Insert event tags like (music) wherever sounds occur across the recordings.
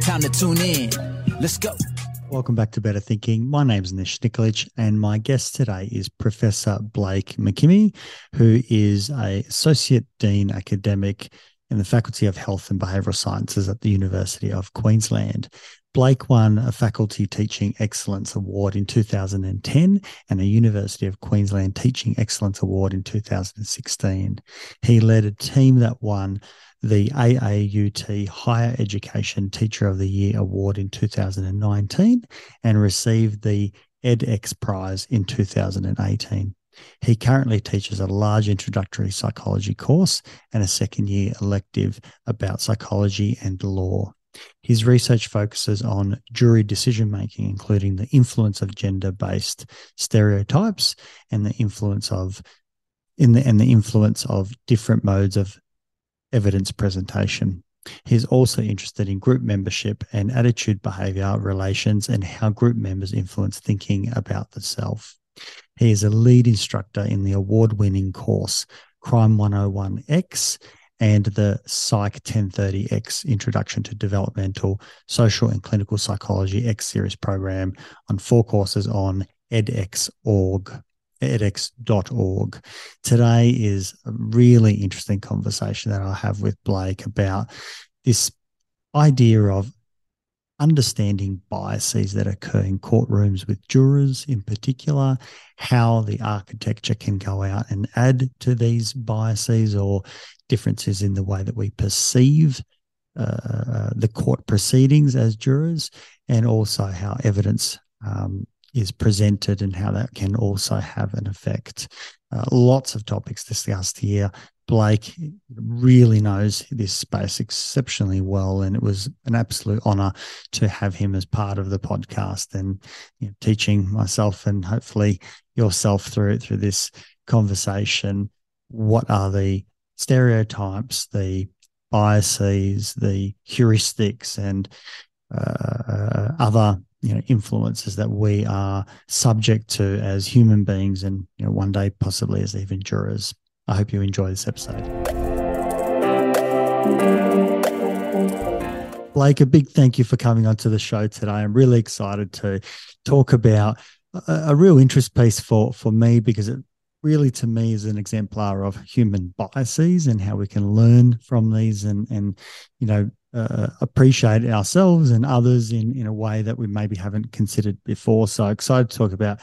Time to tune in. Let's go. Welcome back to Better Thinking. My name is Nesh Nikolic, and my guest today is Professor Blake McKimmie, who is a Associate Dean Academic in the Faculty of Health and Behavioural Sciences at the University of Queensland. Blake won a Faculty Teaching Excellence Award in 2010 and a University of Queensland Teaching Excellence Award in 2016. He led a team that won the AAUT Higher Education Teacher of the Year Award in 2019 and received the edX Prize in 2018. He currently teaches a large introductory psychology course and a second year elective about psychology and law. His research focuses on jury decision making, including the influence of gender based stereotypes and the influence of in the and the influence of different modes of evidence presentation. He's also interested in group membership and attitude behavior relations and how group members influence thinking about the self. He is a lead instructor in the award winning course Crime 101X and the Psych 1030X Introduction to Developmental Social and Clinical Psychology X Series program on four courses on edX.org. edX.org. Today is a really interesting conversation that I have with Blake about this idea of understanding biases that occur in courtrooms with jurors in particular, how the architecture can go out and add to these biases or differences in the way that we perceive uh, uh, the court proceedings as jurors, and also how evidence um, is presented and how that can also have an effect. Uh, lots of topics discussed here. Blake really knows this space exceptionally well, and it was an absolute honor to have him as part of the podcast and you know, teaching myself and hopefully yourself through through this conversation. What are the stereotypes, the biases, the heuristics, and uh, other you know influences that we are subject to as human beings, and you know one day possibly as even jurors. I hope you enjoy this episode. Blake, a big thank you for coming onto the show today. I'm really excited to talk about a, a real interest piece for for me because it really to me is an exemplar of human biases and how we can learn from these and and you know uh, appreciate ourselves and others in in a way that we maybe haven't considered before so excited to talk about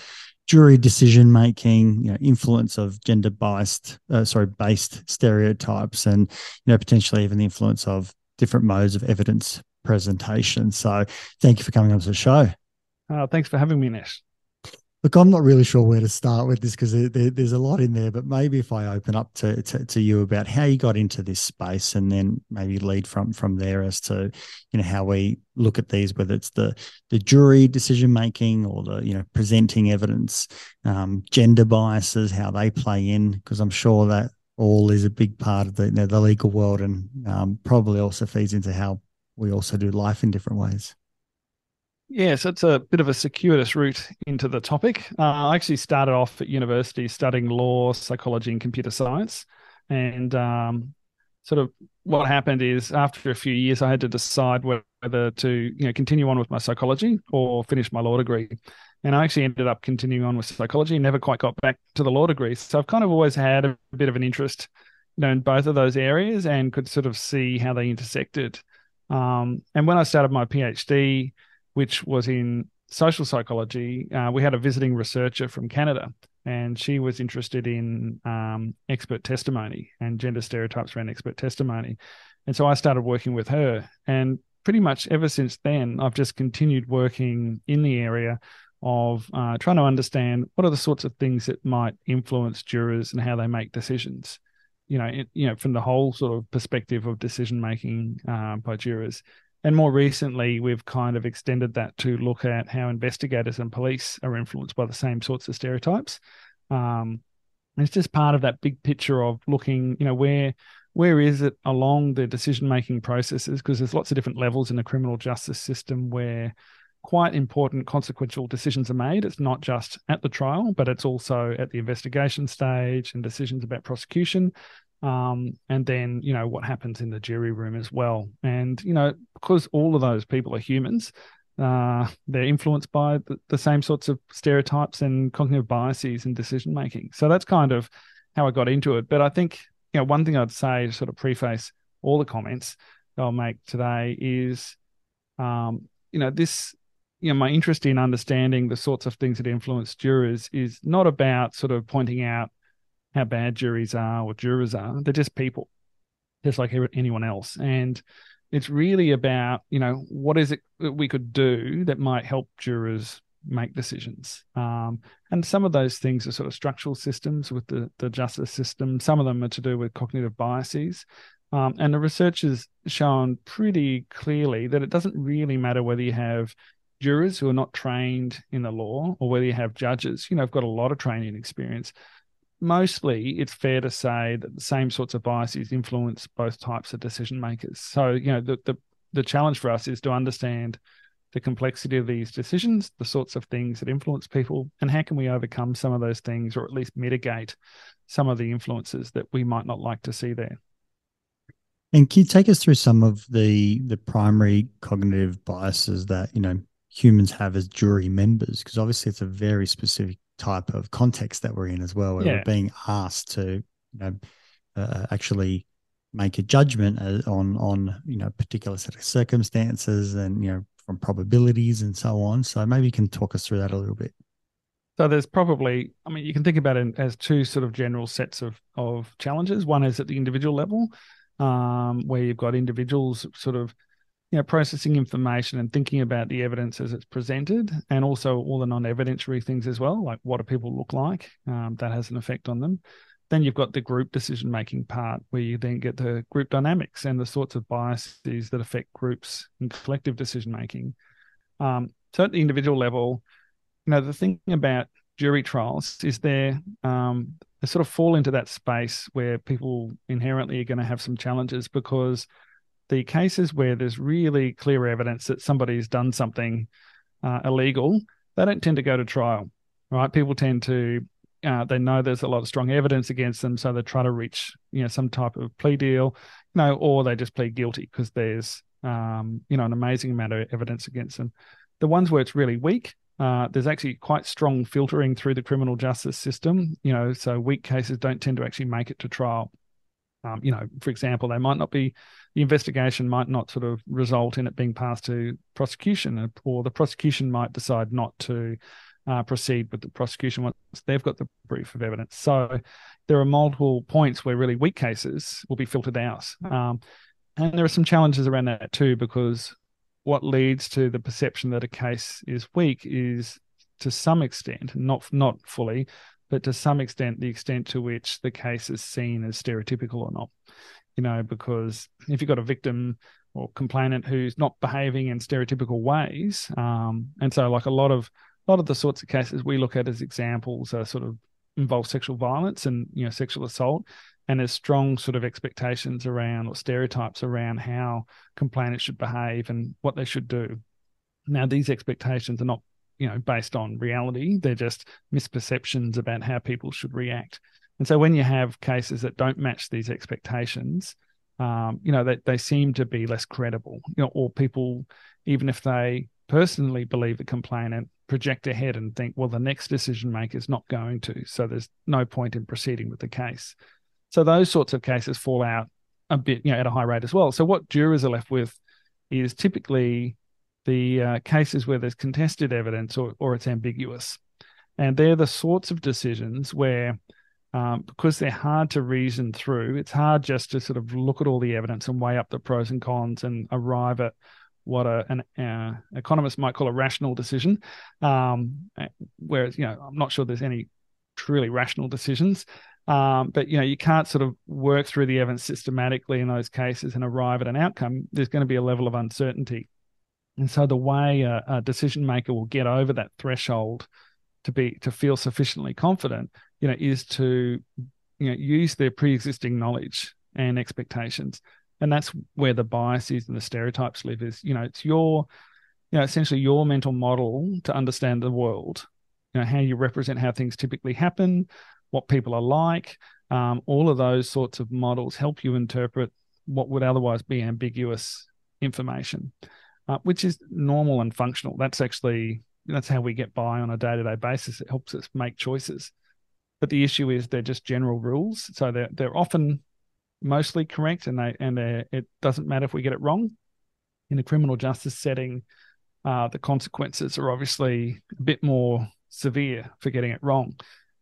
jury decision making, you know, influence of gender biased, uh, sorry, based stereotypes, and you know, potentially even the influence of different modes of evidence presentation. So, thank you for coming on to the show. Uh, thanks for having me, Nesh. Look, I'm not really sure where to start with this because there, there's a lot in there, but maybe if I open up to, to, to you about how you got into this space, and then maybe lead from from there as to you know how we look at these, whether it's the the jury decision making or the you know presenting evidence, um, gender biases, how they play in, because I'm sure that all is a big part of the you know, the legal world, and um, probably also feeds into how we also do life in different ways. Yeah, so it's a bit of a circuitous route into the topic. Uh, I actually started off at university studying law, psychology, and computer science. And um, sort of what happened is after a few years, I had to decide whether to you know continue on with my psychology or finish my law degree. And I actually ended up continuing on with psychology, never quite got back to the law degree. So I've kind of always had a bit of an interest, you know, in both of those areas and could sort of see how they intersected. Um, and when I started my PhD, which was in social psychology, uh, we had a visiting researcher from Canada. and she was interested in um, expert testimony and gender stereotypes around expert testimony. And so I started working with her. And pretty much ever since then, I've just continued working in the area of uh, trying to understand what are the sorts of things that might influence jurors and how they make decisions. You know, it, you know, from the whole sort of perspective of decision making uh, by jurors. And more recently, we've kind of extended that to look at how investigators and police are influenced by the same sorts of stereotypes. Um, it's just part of that big picture of looking, you know, where where is it along the decision making processes? Because there's lots of different levels in the criminal justice system where quite important consequential decisions are made. It's not just at the trial, but it's also at the investigation stage and decisions about prosecution um, and then you know what happens in the jury room as well. And you know because all of those people are humans, uh, they're influenced by the, the, same sorts of stereotypes and cognitive biases in decision making. So that's kind of how I got into it. But I think you know one thing I'd say to sort of preface all the comments I'll make today is, um, you know, this you know my interest in understanding the sorts of things that influence jurors is not about sort of pointing out how bad juries are or jurors are. They're just people, just like anyone else. And it's really about, you know, what is it that we could do that might help jurors make decisions. Um, and some of those things are sort of structural systems with the, the justice system. Some of them are to do with cognitive biases. Um, and the research has shown pretty clearly that it doesn't really matter whether you have jurors who are not trained in the law or whether you have judges, you know, have got a lot of training experience mostly it's fair to say that the same sorts of biases influence both types of decision makers. So, you know, the, the, the challenge for us is to understand the complexity of these decisions, the sorts of things that influence people, and how can we overcome some of those things or at least mitigate some of the influences that we might not like to see there. And can you take us through some of the the primary cognitive biases that you know humans have as jury members? Because obviously it's a very specific type of context that we're in as well, where yeah. we're being asked to, you know, uh, actually make a judgment uh, on on you know particular set of circumstances and you know from probabilities and so on. So maybe you can talk us through that a little bit. So there's probably, I mean, you can think about it as two sort of general sets of of challenges. One is at the individual level, um, where you've got individuals sort of you know, processing information and thinking about the evidence as it's presented, and also all the non-evidentiary things as well, like what do people look like? Um, that has an effect on them. Then you've got the group decision-making part, where you then get the group dynamics and the sorts of biases that affect groups and collective decision-making. Um, so at the individual level, you know, the thing about jury trials is they're um, they sort of fall into that space where people inherently are going to have some challenges because the cases where there's really clear evidence that somebody's done something uh, illegal, they don't tend to go to trial, right? People tend to uh, they know there's a lot of strong evidence against them, so they try to reach you know some type of plea deal, you know, or they just plead guilty because there's um, you know an amazing amount of evidence against them. The ones where it's really weak, uh, there's actually quite strong filtering through the criminal justice system, you know, so weak cases don't tend to actually make it to trial. Um, you know, for example, they might not be, the investigation might not sort of result in it being passed to prosecution, or the prosecution might decide not to uh, proceed with the prosecution once they've got the brief of evidence. So there are multiple points where really weak cases will be filtered out. Um, and there are some challenges around that too, because what leads to the perception that a case is weak is to some extent, not not fully, but to some extent, the extent to which the case is seen as stereotypical or not. You know, because if you've got a victim or complainant who's not behaving in stereotypical ways, um, and so like a lot of a lot of the sorts of cases we look at as examples are sort of involve sexual violence and you know sexual assault and there's strong sort of expectations around or stereotypes around how complainants should behave and what they should do now these expectations are not you know based on reality. They're just misperceptions about how people should react. And so when you have cases that don't match these expectations um, you know they, they seem to be less credible you know or people even if they personally believe the complainant project ahead and think well the next decision maker is not going to so there's no point in proceeding with the case. So those sorts of cases fall out a bit you know at a high rate as well. So what jurors are left with is typically the uh, cases where there's contested evidence or, or it's ambiguous. And they're the sorts of decisions where, um, because they're hard to reason through, it's hard just to sort of look at all the evidence and weigh up the pros and cons and arrive at what a, an uh, economist might call a rational decision. Um, whereas, you know, I'm not sure there's any truly rational decisions. Um, but you know, you can't sort of work through the evidence systematically in those cases and arrive at an outcome. There's going to be a level of uncertainty, and so the way a, a decision maker will get over that threshold to be to feel sufficiently confident, you know, is to you know use their pre-existing knowledge and expectations, and that's where the biases and the stereotypes live. Is you know, it's your you know essentially your mental model to understand the world you know how you represent how things typically happen what people are like. Um, all of those sorts of models help you interpret what would otherwise be ambiguous information, uh, which is normal and functional. That's actually that's how we get by on a day to day basis. It helps us make choices. But the issue is they're just general rules, so they're they're often mostly correct, and they and they it doesn't matter if we get it wrong. In a criminal justice setting, uh, the consequences are obviously a bit more severe for getting it wrong.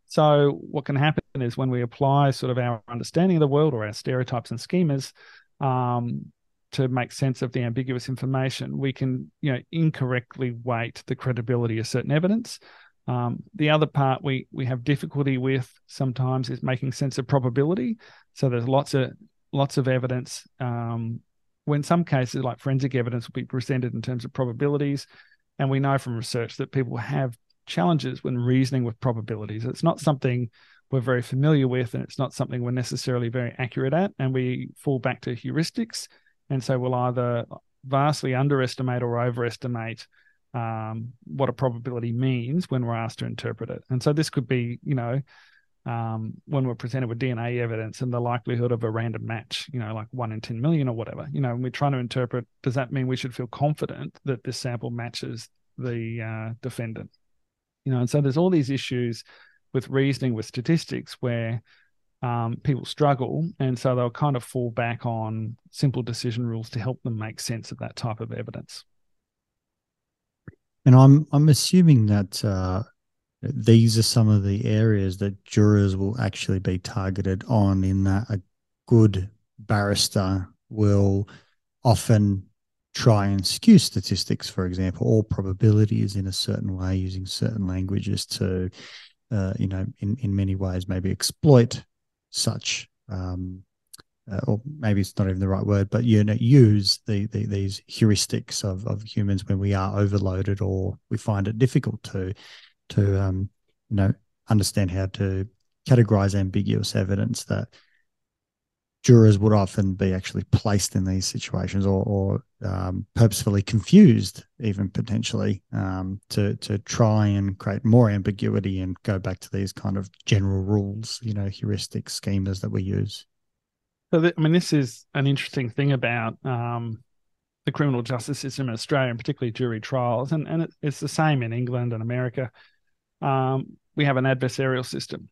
So what can happen is when we apply sort of our understanding of the world or our stereotypes and schemas um, to make sense of the ambiguous information, we can you know incorrectly weight the credibility of certain evidence. Um, the other part we we have difficulty with sometimes is making sense of probability. So there's lots of lots of evidence. Um, when some cases, like forensic evidence, will be presented in terms of probabilities, and we know from research that people have challenges when reasoning with probabilities. It's not something we're very familiar with, and it's not something we're necessarily very accurate at. And we fall back to heuristics. And so we'll either vastly underestimate or overestimate um, what a probability means when we're asked to interpret it. And so this could be, you know, um, when we're presented with DNA evidence and the likelihood of a random match, you know, like one in 10 million or whatever, you know, we're trying to interpret, does that mean we should feel confident that this sample matches the uh, defendant? you know and so there's all these issues with reasoning with statistics where um, people struggle. And so they'll kind of fall back on simple decision rules to help them make sense of that type of evidence. And i'm i'm assuming that uh, these are some of the areas that jurors will actually be targeted on in that a good barrister will often try and skew statistics, for example, or probabilities in a certain way using certain languages to, uh, you know, in, in many ways maybe exploit such, um, uh, or maybe it's not even the right word, but you know, use the, the these heuristics of, of humans when we are overloaded or we find it difficult to to um, you know understand how to categorize ambiguous evidence that jurors would often be actually placed in these situations or, or um, purposefully confused, even potentially, um, to to try and create more ambiguity and go back to these kind of general rules, you know, heuristic schemas that we use. So, th- I mean, this is an interesting thing about um, the criminal justice system in Australia, and particularly jury trials, and and it, it's the same in England and America. Um, we have an adversarial system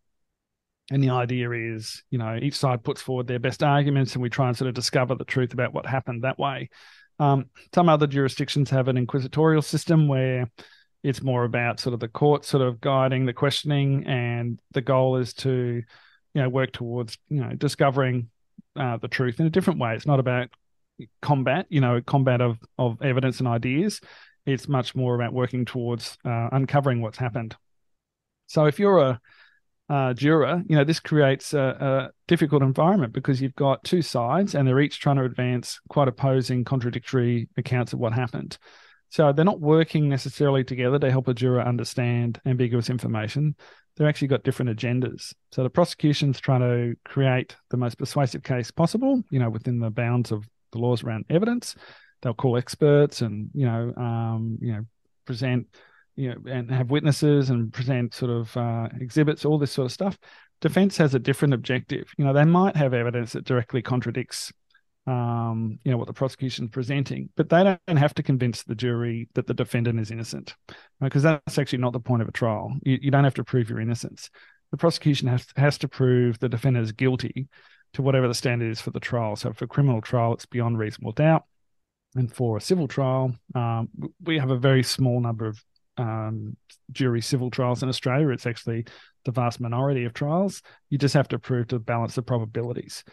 and the idea is, you know, each side puts forward their best arguments and we try and sort of discover the truth about what happened that way. Um, some other jurisdictions have an inquisitorial system where it's more about sort of the court sort of guiding the questioning, and the goal is to, you know, work towards, you know, discovering uh, the truth in a different way. It's not about combat, you know, combat of, of evidence and ideas. It's much more about working towards uh, uncovering what's happened. So if you're a uh, juror, you know, this creates a, a, difficult environment because you've got two sides and they're each trying to advance quite opposing, contradictory accounts of what happened. So they're not working necessarily together to help a juror understand ambiguous information. They've actually got different agendas. So the prosecution's trying to create the most persuasive case possible, you know, within the bounds of the laws around evidence. They'll call experts and, you know, um, you know, present you know, and have witnesses and present sort of uh, exhibits, all this sort of stuff. Defense has a different objective. You know, they might have evidence that directly contradicts, um, you know, what the prosecution is presenting, but they don't have to convince the jury that the defendant is innocent, because right? that's actually not the point of a trial. You, you don't have to prove your innocence. The prosecution has has to prove the defendant is guilty to whatever the standard is for the trial. So for criminal trial, it's beyond reasonable doubt. And for a civil trial, um, we have a very small number of um, jury civil trials in Australia. It's actually the vast minority of trials. You just have to prove to balance the probabilities,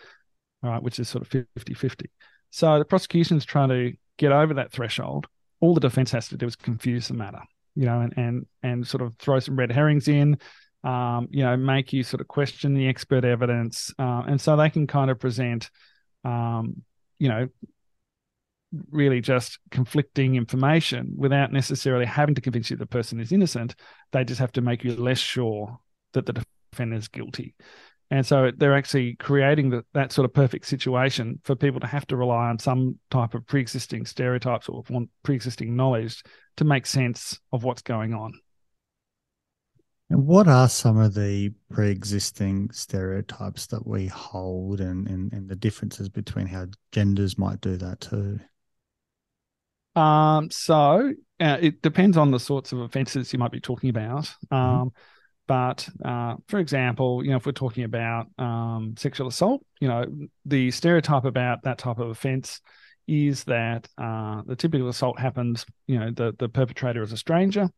right, which is sort of 50 50. So the prosecution's trying to get over that threshold. All the defense has to do is confuse the matter, you know, and and and sort of throw some red herrings in, um, you know, make you sort of question the expert evidence, uh, and so they can kind of present, um, you know, really just conflicting information without necessarily having to convince you the person is innocent. They just have to make you less sure that the defendant is guilty. And so they're actually creating the, that sort of perfect situation for people to have to rely on some type of pre-existing stereotypes or pre-existing knowledge to make sense of what's going on. And what are some of the pre-existing stereotypes that we hold and, and, and the differences between how genders might do that too? Um, so uh, it depends on the sorts of offences you might be talking about. Mm-hmm. Um, mm-hmm. But uh, for example, you know, if we're talking about um, sexual assault, you know, the stereotype about that type of offence is that uh, the typical assault happens, you know, the the perpetrator is a stranger,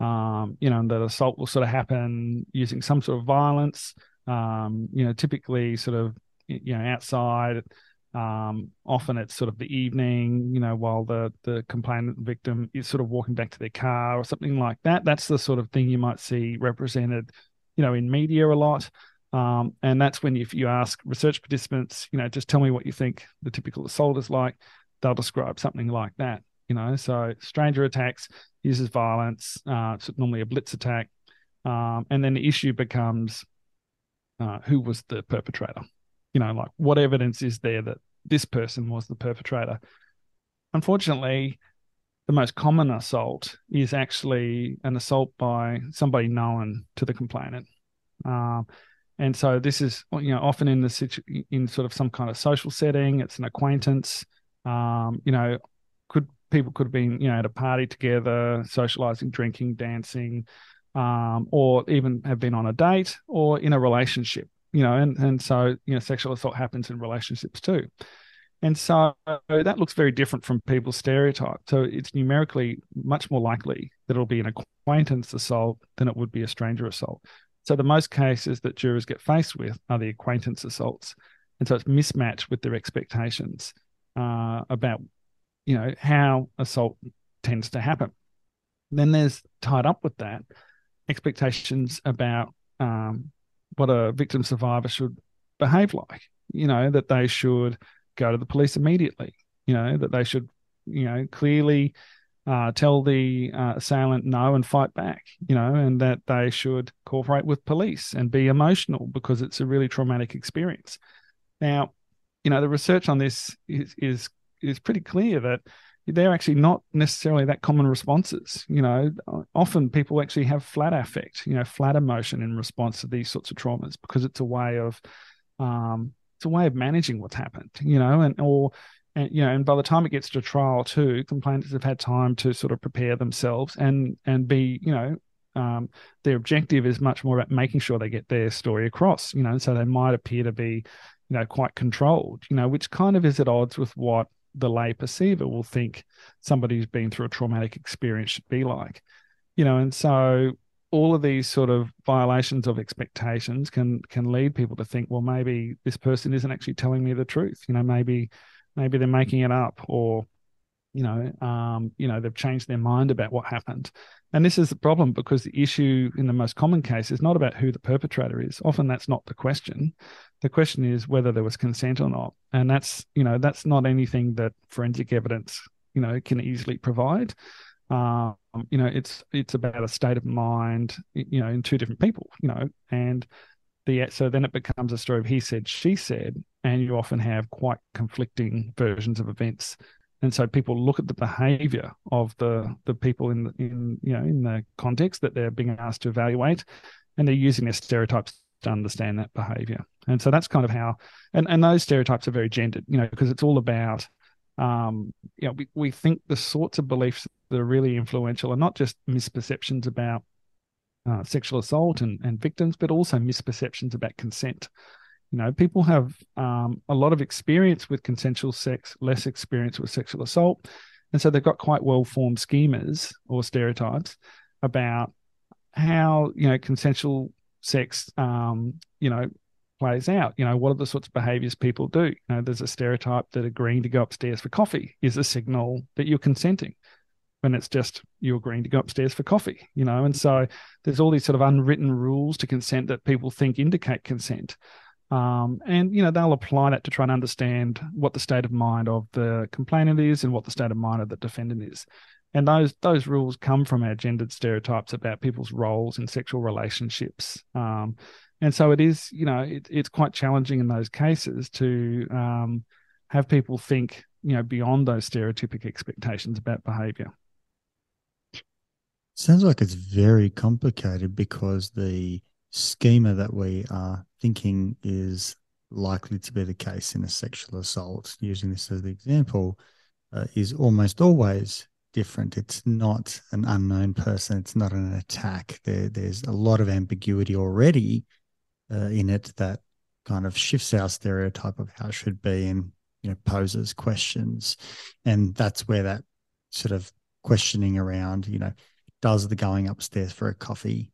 um, you know, and that assault will sort of happen using some sort of violence, um, you know, typically sort of you know outside um, often it's sort of the evening, you know, while the the complainant victim is sort of walking back to their car or something like that. That's the sort of thing you might see represented, you know, in media a lot. Um, and that's when if you ask research participants, you know, just tell me what you think the typical assault is like, they'll describe something like that. You know, so stranger attacks uses violence. Uh, it's normally a blitz attack, um, and then the issue becomes uh, who was the perpetrator you know, like what evidence is there that this person was the perpetrator? Unfortunately, the most common assault is actually an assault by somebody known to the complainant. Um, and so this is, you know, often in the situ- in sort of some kind of social setting. It's an acquaintance. Um, you know, could people could have been, you know, at a party together, socializing, drinking, dancing, um, or even have been on a date or in a relationship you know, and and so you know, sexual assault happens in relationships too. And so that looks very different from people's stereotype. So it's numerically much more likely that it'll be an acquaintance assault than it would be a stranger assault. So the most cases that jurors get faced with are the acquaintance assaults. And so it's mismatched with their expectations uh, about, you know, how assault tends to happen. Then there's tied up with that expectations about um, what a victim survivor should behave like. You know, that they should go to the police immediately. You know, that they should, you know, clearly uh, tell the uh, assailant no and fight back. You know, and that they should cooperate with police and be emotional because it's a really traumatic experience. Now, you know, the research on this is is is pretty clear that they're actually not necessarily that common responses. You know, often people actually have flat affect, you know, flat emotion in response to these sorts of traumas because it's a way of, um, it's a way of managing what's happened. You know, and or and you know, and by the time it gets to trial too, complainants have had time to sort of prepare themselves and and be, you know, um, their objective is much more about making sure they get their story across. You know, so they might appear to be, you know, quite controlled. You know, which kind of is at odds with what the lay perceiver will think somebody who's been through a traumatic experience should be like you know and so all of these sort of violations of expectations can can lead people to think well maybe this person isn't actually telling me the truth. You know maybe maybe they're making it up or you know um you know they've changed their mind about what happened and this is the problem because the issue in the most common case is not about who the perpetrator is. Often that's not the question. The question is whether there was consent or not. And that's, you know, that's not anything that forensic evidence, you know, can easily provide. Um, you know, it's it's about a state of mind, you know, in two different people, you know, and the so then it becomes a story of he said, she said, and you often have quite conflicting versions of events and so people look at the behavior of the the people in in you know in the context that they're being asked to evaluate and they're using their stereotypes to understand that behavior. And so that's kind of how and and those stereotypes are very gendered you know because it's all about um you know we, we think the sorts of beliefs that are really influential are not just misperceptions about uh, sexual assault and, and victims but also misperceptions about consent you know, people have um, a lot of experience with consensual sex, less experience with sexual assault. And so they've got quite well formed schemas or stereotypes. about how you know consensual sex um, you know plays out. You know, what are the sorts of behaviors people do? You know, there's a stereotype that agreeing to go upstairs for coffee is a signal that you're consenting when it's just you're agreeing to go upstairs for coffee, you know. And so there's all these sort of unwritten rules to consent that people think indicate consent. Um, and you know they'll apply that to try and understand what the state of mind of the complainant is and what the state of mind of the defendant is. And those those rules come from our gendered stereotypes about people's roles in sexual relationships. Um, and so it is you know it, it's quite challenging in those cases to um, have people think you know beyond those stereotypic expectations about behavior. Sounds like it's very complicated because the schema that we are thinking is likely to be the case in a sexual assault using this as the example uh, is almost always different. It's not an unknown person. It's not an attack. There, there's a lot of ambiguity already uh, in it that kind of shifts our stereotype of how it should be and you know poses questions. And that's where that sort of questioning around, you know, does the going upstairs for a coffee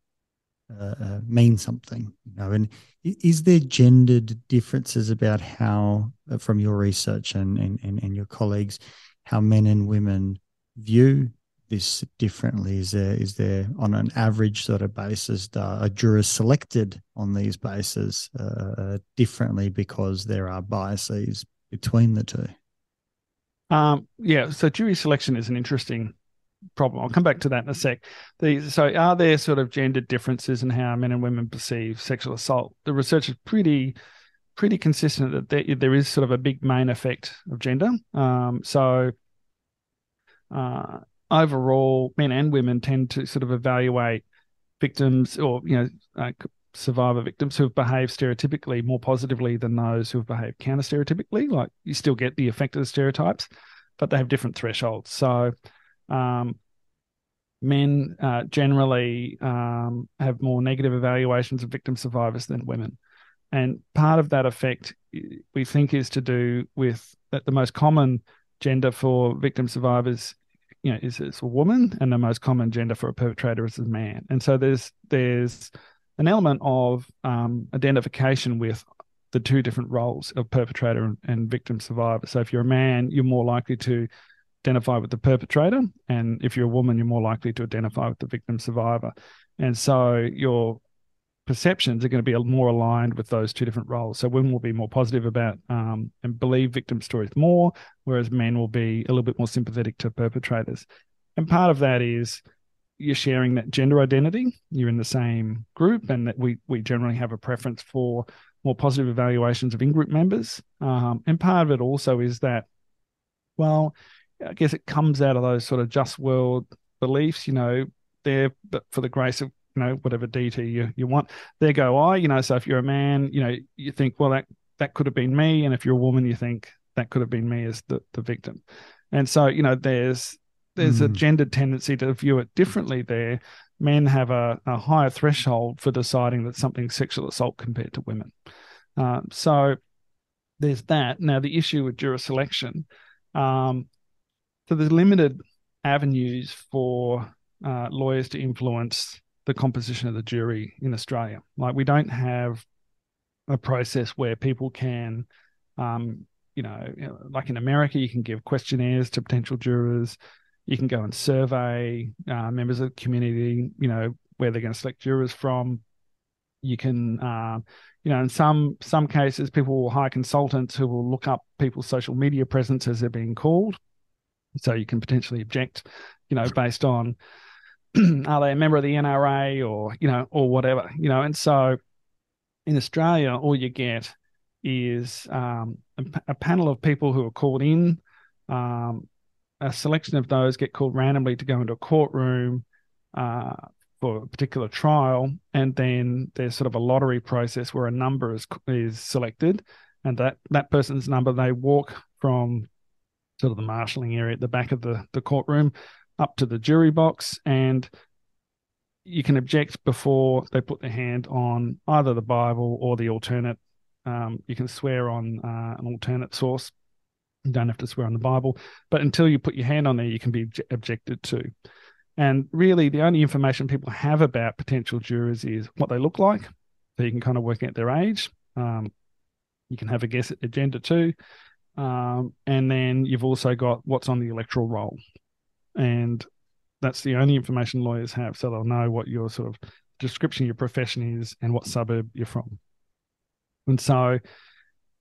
uh, uh, mean something? You know, and is there gendered differences about how, uh, from your research and, and and and your colleagues, how men and women view this differently? Is there is there on an average sort of basis are jurors selected on these bases uh, uh, differently because there are biases between the two? Um, yeah, so jury selection is an interesting problem. I'll come back to that in a sec. The, so, are there sort of gender differences in how men and women perceive sexual assault? The research is pretty pretty consistent that there, there is sort of a big main effect of gender. Um, so uh, overall, men and women tend to sort of evaluate victims or you know uh, survivor victims who have behaved stereotypically more positively than those who have behaved counter stereotypically. Like you still get the effect of the stereotypes, but they have different thresholds. So. Um, men uh, generally um, have more negative evaluations of victim survivors than women. And part of that effect, we think, is to do with that the most common gender for victim survivors you know is, is a woman and the most common gender for a perpetrator is a man and so there's there's an element of um, identification with the two different roles of perpetrator and, and victim survivor so if you're a man you're more likely to identify with the perpetrator and if you're a woman you're more likely to identify with the victim survivor and so your perceptions are going to be more aligned with those two different roles. So women will be more positive about um, and believe victim stories more, whereas men will be a little bit more sympathetic to perpetrators. And part of that is you're sharing that gender identity. You're in the same group, and that we we generally have a preference for more positive evaluations of in-group members. Um, and part of it also is that, well, I guess it comes out of those sort of just world beliefs. You know, there, but for the grace of you know whatever deity you, you want there go i you know so if you're a man you know you think well that that could have been me and if you're a woman you think that could have been me as the, the victim and so you know there's there's mm. a gendered tendency to view it differently there men have a, a higher threshold for deciding that something's sexual assault compared to women um, so there's that now the issue with juror selection um, so there's limited avenues for uh, lawyers to influence the composition of the jury in Australia. Like we don't have a process where people can, um, you know, like in America, you can give questionnaires to potential jurors. You can go and survey uh, members of the community, you know, where they're going to select jurors from. You can, uh, you know, in some some cases, people will hire consultants who will look up people's social media presence as they're being called. So you can potentially object, you know, based on (clears throat) are they a member of the NRA or you know or whatever you know? And so in Australia all you get is um, a, a, panel of people who are called in. Um, a selection of those get called randomly to go into a courtroom uh, for a particular trial. And then there's sort of a lottery process where a number is is selected. And that that person's number they walk from sort of the marshalling area at the back of the the courtroom up to the jury box and you can object before they put their hand on either the Bible or the alternate. Um, you can swear on uh, an alternate source. You don't have to swear on the Bible, but until you put your hand on there, you can be objected to. And really, the only information people have about potential jurors is what they look like. So you can kind of work out their age. Um, you can have a guess at their gender too. Um, and then you've also got what's on the electoral roll. And that's the only information lawyers have. So they'll know what your sort of description your profession is and what suburb you're from. And so,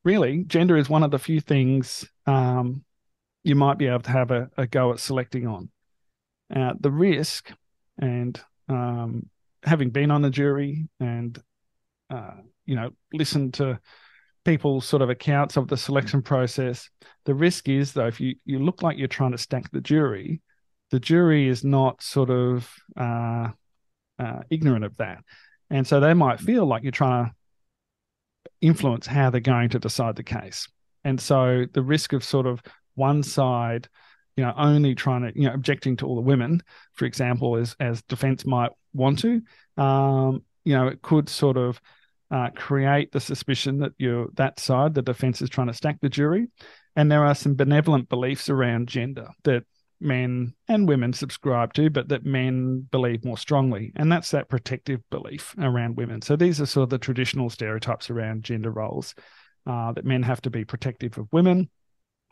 really, gender is one of the few things um, you might be able to have a, a go at selecting on. Uh, the risk, and um, having been on the jury and uh, you know listened to people's sort of accounts of the selection process, the risk is though if you you look like you're trying to stack the jury, the jury is not sort of uh, uh, ignorant of that, and so they might feel like you're trying to influence how they're going to decide the case. And so the risk of sort of one side, you know, only trying to, you know, objecting to all the women, for example, as as defense might want to, um, you know, it could sort of uh, create the suspicion that you're that side, the defense is trying to stack the jury. And there are some benevolent beliefs around gender that men and women subscribe to, but that men believe more strongly. And that's that protective belief around women. So these are sort of the traditional stereotypes around gender roles uh, that men have to be protective of women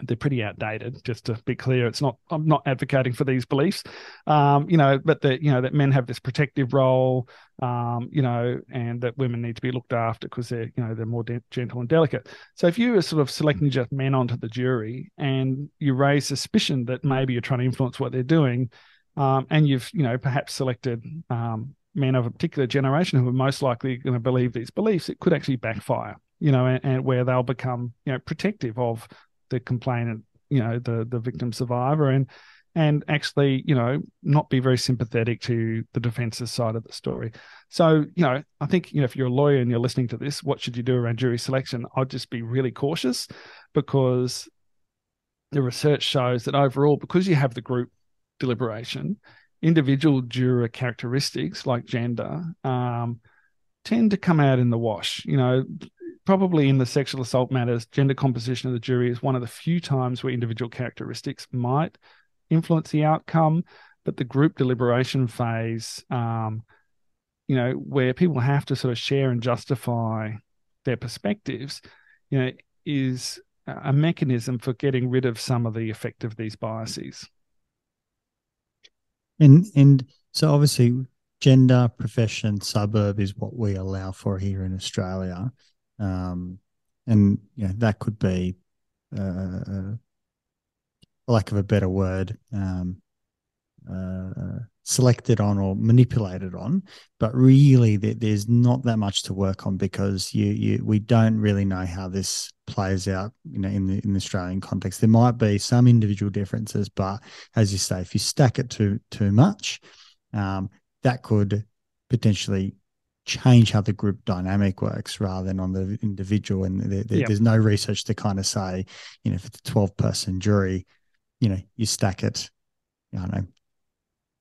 they're pretty outdated. Just to be clear, it's not. I'm not advocating for these beliefs, um, you know, but that you know that men have this protective role, um, you know, and that women need to be looked after because they're you know they're more de- gentle and delicate. So if you are sort of selecting just men onto the jury and you raise suspicion that maybe you're trying to influence what they're doing, um, and you've you know perhaps selected um, men of a particular generation who are most likely going to believe these beliefs, it could actually backfire you know, and, and, where they'll become, you know, protective of the complainant, you know, the the victim survivor, and and actually, you know, not be very sympathetic to the defense's side of the story. So, you know, I think, you know, if you're a lawyer and you're listening to this, what should you do around jury selection? I'd just be really cautious because the research shows that overall, because you have the group deliberation, individual juror characteristics like gender um, tend to come out in the wash. You know, probably in the sexual assault matters, gender composition of the jury is one of the few times where individual characteristics might influence the outcome. But the group deliberation phase, um, you know, where people have to sort of share and justify their perspectives, you know, is a mechanism for getting rid of some of the effect of these biases. And and so obviously gender, profession, suburb is what we allow for here in Australia. Um, and know, that could be, uh, uh, lack of a better word, um, uh, selected on or manipulated on. But really, there's not that much to work on because you, you we don't really know how this plays out. You know, in the in the Australian context, there might be some individual differences, but as you say, if you stack it too too much, um, that could potentially change how the group dynamic works rather than on the individual. And there, there, yep. there's no research to kind of say, you know, if it's a 12 person jury, you know, you stack it, I don't know,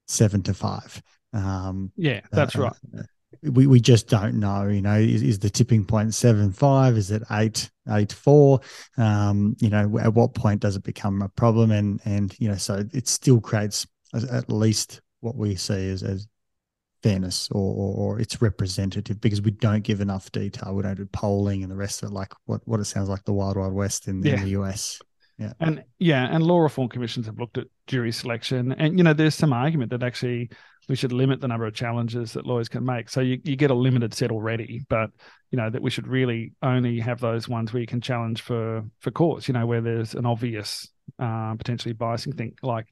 seven to five. Um, yeah, that's uh, right. Uh, we, we just don't know, you know, is, is the tipping point seven, five? Is it eight, eight, four? Um, you know, at what point does it become a problem? And, and, you know, so it still creates at least what we see as, as fairness or, or, or, it's representative because we don't give enough detail. We don't do polling and the rest of it, like what, what it sounds like the wild, wild west in, yeah. in the US. Yeah. And yeah, and law reform commissions have looked at jury selection. And, you know, there's some argument that actually we should limit the number of challenges that lawyers can make. So you, you get a limited set already, but, you know, that we should really only have those ones where you can challenge for, for cause, you know, where there's an obvious, uh, potentially biasing thing like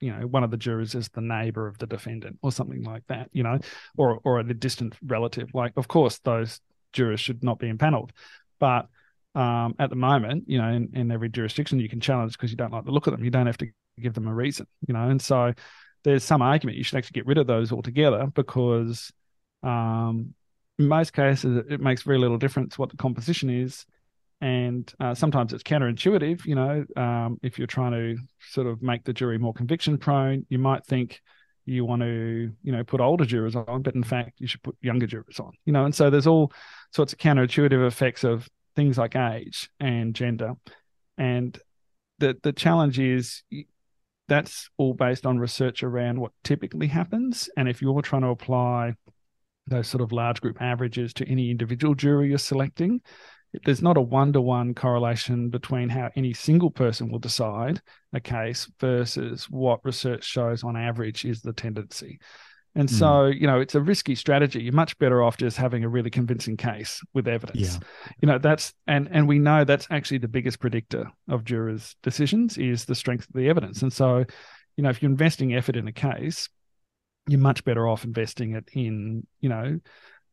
you know one of the jurors is the neighbor of the defendant or something like that you know or or a distant relative. Like of course those jurors should not be impaneled. But um, at the moment you know in, in every jurisdiction you can challenge because you don't like the look of them. You don't have to give them a reason you know? And so there's some argument you should actually get rid of those altogether because um, in most cases it makes very little difference what the composition is and uh, sometimes it's counterintuitive. You know, um, if you're trying to sort of make the jury more conviction prone, you might think you want to, you know, put older jurors on, but in fact, you should put younger jurors on. You know, and so there's all sorts of counterintuitive effects of things like age and gender, and the the challenge is that's all based on research around what typically happens. And if you're trying to apply those sort of large group averages to any individual jury you're selecting, there's not a one to one correlation between how any single person will decide a case versus what research shows on average is the tendency. And mm. so, you know, it's a risky strategy. You're much better off just having a really convincing case with evidence. Yeah. You know, that's and and we know that's actually the biggest predictor of jurors' decisions is the strength of the evidence. And so, you know, if you're investing effort in a case, you're much better off investing it in, you know,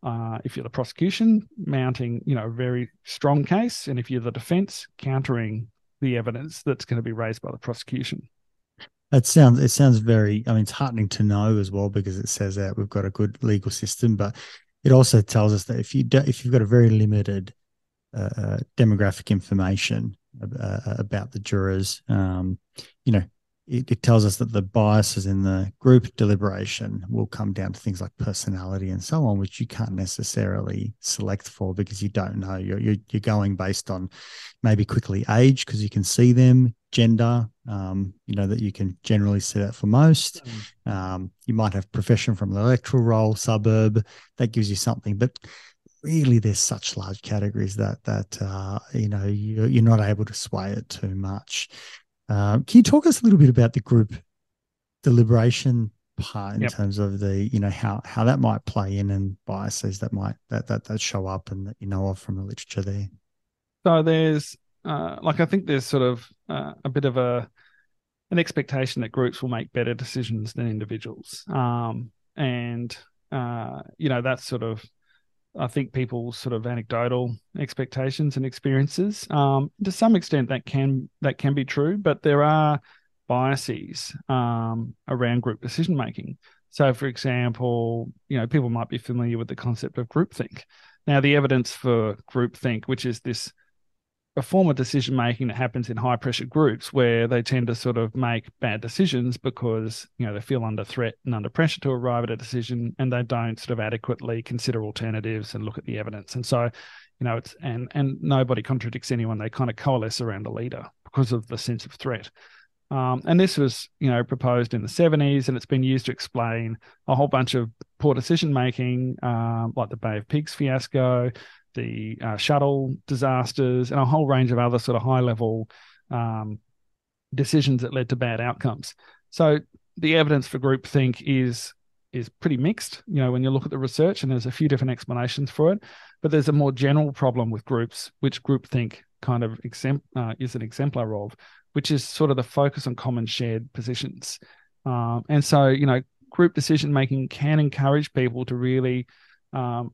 uh, if you're the prosecution, mounting, you know, a very strong case, and if you're the defense, countering the evidence that's going to be raised by the prosecution. It sounds it sounds very. I mean, it's heartening to know as well because it says that we've got a good legal system, but it also tells us that if you do, if you've got a very limited uh, uh demographic information uh, about the jurors, um, you know, it, it, tells us that the biases in the group deliberation will come down to things like personality and so on, which you can't necessarily select for because you don't know. You're you're, you're going based on maybe quickly age because you can see them, gender, um, you know that you can generally see that for most. Mm. Um, you might have profession from the electoral roll, suburb that gives you something, but really there's such large categories that that uh, you know you, you're not able to sway it too much. Um, can you talk us a little bit about the group deliberation part in yep. terms of the you know how how that might play in and biases that might that that that show up and that you know of from the literature there? So there's uh, like I think there's sort of uh, a bit of a an expectation that groups will make better decisions than individuals, um, and uh, you know that's sort of I think people's sort of anecdotal expectations and experiences. Um, to some extent, that can that can be true, but there are biases um, around group decision making. So, for example, you know, people might be familiar with the concept of groupthink. Now, the evidence for groupthink, which is this a form of decision making that happens in high pressure groups where they tend to sort of make bad decisions because you know they feel under threat and under pressure to arrive at a decision and they don't sort of adequately consider alternatives and look at the evidence. And so you know it's and and nobody contradicts anyone. They kind of coalesce around a leader because of the sense of threat. Um, and this was you know proposed in the 70s and it's been used to explain a whole bunch of poor decision making um, like the bay of pigs fiasco the uh, shuttle disasters, and a whole range of other sort of high level um, decisions that led to bad outcomes. So the evidence for groupthink is is pretty mixed. You know, when you look at the research, and there's a few different explanations for it, but there's a more general problem with groups, which groupthink kind of exempt, uh, is an exemplar of, which is sort of the focus on common shared positions. Um, and so, you know, group decision making can encourage people to really um,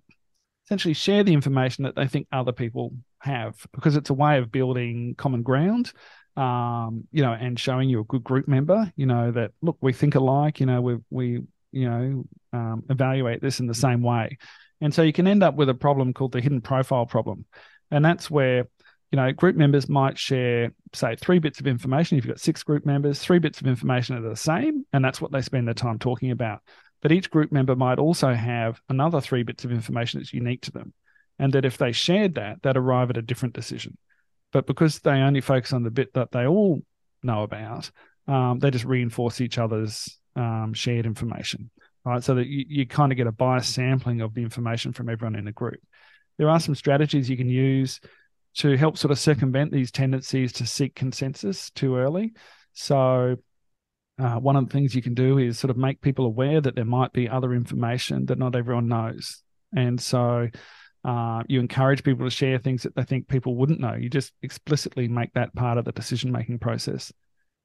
essentially share the information that they think other people have because it's a way of building common ground um, you know and showing you a good group member you know that look we think alike you know we we you know um, evaluate this in the same way. And so you can end up with a problem called the hidden profile problem. And that's where you know group members might share say three bits of information. If you've got six group members three bits of information are the same and that's what they spend their time talking about but each group member might also have another three bits of information that's unique to them. And that if they shared that, they'd arrive at a different decision. But because they only focus on the bit that they all know about, um, they just reinforce each other's um, shared information, right? So that you, you kind of get a biased sampling of the information from everyone in the group. There are some strategies you can use to help sort of circumvent these tendencies to seek consensus too early. So uh, one of the things you can do is sort of make people aware that there might be other information that not everyone knows. And so uh, you encourage people to share things that they think people wouldn't know. You just explicitly make that part of the decision making process.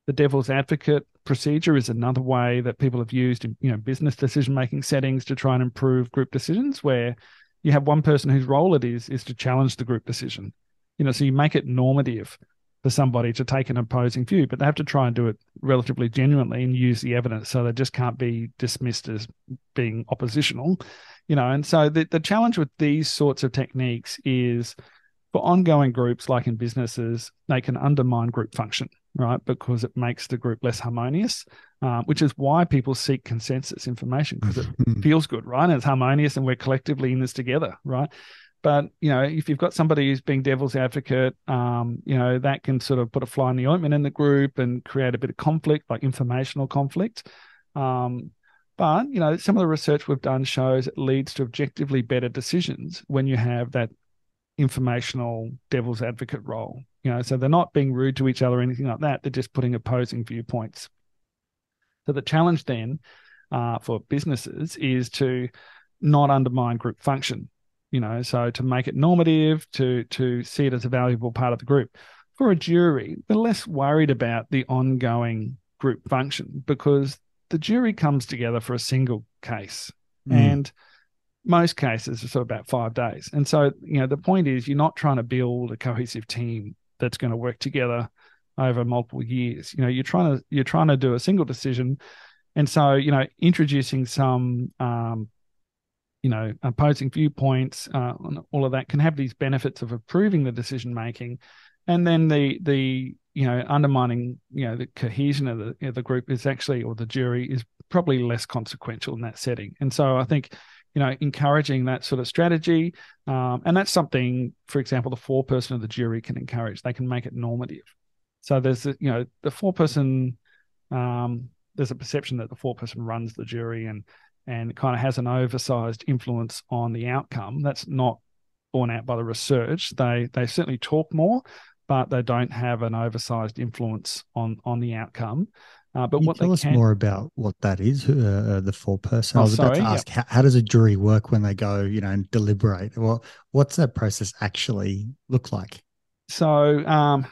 The devil's advocate procedure is another way that people have used in you know business decision making settings to try and improve group decisions, where you have one person whose role it is is to challenge the group decision. You know, so you make it normative for somebody to take an opposing view, but they have to try and do it relatively genuinely and use the evidence. So they just can't be dismissed as being oppositional, you know. And so the, the challenge with these sorts of techniques is for ongoing groups, like in businesses, they can undermine group function, right? Because it makes the group less harmonious, um, which is why people seek consensus information because it (laughs) feels good, right? And it's harmonious and we're collectively in this together, right? But you know, if you've got somebody who's being devil's advocate, um, you know, that can sort of put a fly in the ointment in the group and create a bit of conflict, like informational conflict. Um, but you know, some of the research we've done shows it leads to objectively better decisions when you have that informational devil's advocate role. You know, so they're not being rude to each other or anything like that. They're just putting opposing viewpoints. So the challenge then uh, for businesses is to not undermine group function you know so to make it normative to to see it as a valuable part of the group. For a jury they're less worried about the ongoing group function because the jury comes together for a single case. Mm. and most cases are sort of about five days. And so you know the point is you're not trying to build a cohesive team that's going to work together over multiple years. You know you're trying to you're trying to do a single decision. And so you know introducing some um, you know opposing viewpoints uh, all of that can have these benefits of improving the decision making. And then the the you know undermining you know the cohesion of the, you know, the group is actually or the jury is probably less consequential in that setting. And so i think you know encouraging that sort of strategy um, and that's something for example the foreperson of the jury can encourage. They can make it normative. So there's you know the foreperson um, there's a perception that the foreperson runs the jury and and kind of has an oversized influence on the outcome. That's not borne out by the research. They they certainly talk more, but they don't have an oversized influence on on the outcome. Uh, but Can what tell us can... more about what that is, uh, the foreperson. Oh, I was sorry, about to ask, how, how, does a jury work when they go, you know, and deliberate? Well, what's that process actually look like? So, um,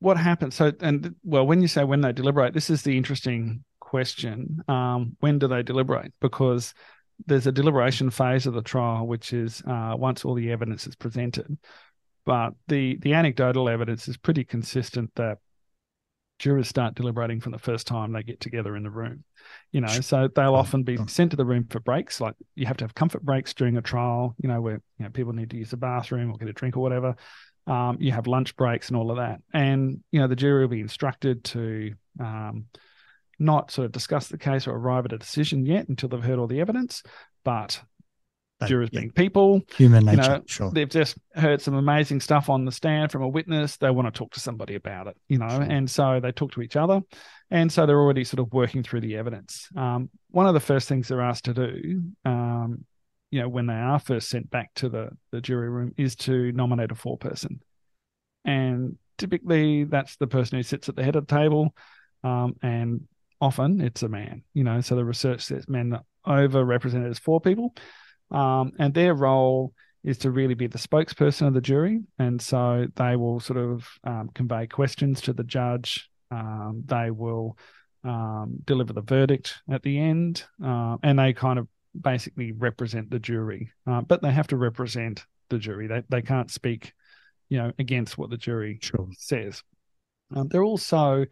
what happens? So, and well, when you say when they deliberate, this is the interesting question um, when do they deliberate? Because there's a deliberation phase of the trial, which is uh, once all the evidence is presented. But the the anecdotal evidence is pretty consistent that jurors start deliberating from the first time they get together in the room. You know, so they'll often be sent to the room for breaks. Like you have to have comfort breaks during a trial. You know, where you know people need to use the bathroom or get a drink or whatever. Um, you have lunch breaks and all of that, and you know the jury will be instructed to um, not sort of discuss the case or arrive at a decision yet until they've heard all the evidence. But but, jurors yeah. being people, human nature, you know, sure. They've just heard some amazing stuff on the stand from a witness. They want to talk to somebody about it, you know, sure. and so they talk to each other, and so they're already sort of working through the evidence. Um, one of the first things they're asked to do, um, you know, when they are first sent back to the the jury room, is to nominate a foreperson, and typically that's the person who sits at the head of the table. Um, and often it's a man, you know, so the research says men are overrepresented as forepeople. Um, and their role is to really be the spokesperson of the jury. And so they will sort of um, convey questions to the judge. Um, they will um, deliver the verdict at the end. Uh, and they kind of basically represent the jury. Uh, but they have to represent the jury. They, they can't speak, you know, against what the jury sure. says. Um, they're also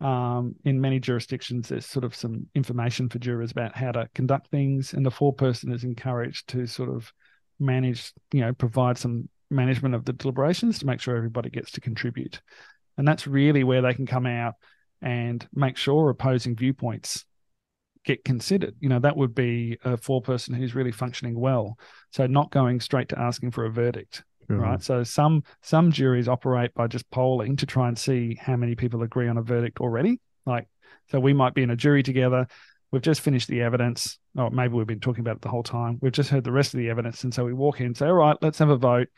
um, in many jurisdictions, there's sort of some information for jurors about how to conduct things, and the foreperson is encouraged to sort of manage, you know, provide some management of the deliberations to make sure everybody gets to contribute. And that's really where they can come out and make sure opposing viewpoints get considered. You know, that would be a foreperson who's really functioning well. So not going straight to asking for a verdict, mm-hmm. right? So some some juries operate by just polling to try and see how many people agree on a verdict already. Like, so we might be in a jury together. We've just finished the evidence, or maybe we've been talking about it the whole time. We've just heard the rest of the evidence, and so we walk in and say, "All right, let's have a vote."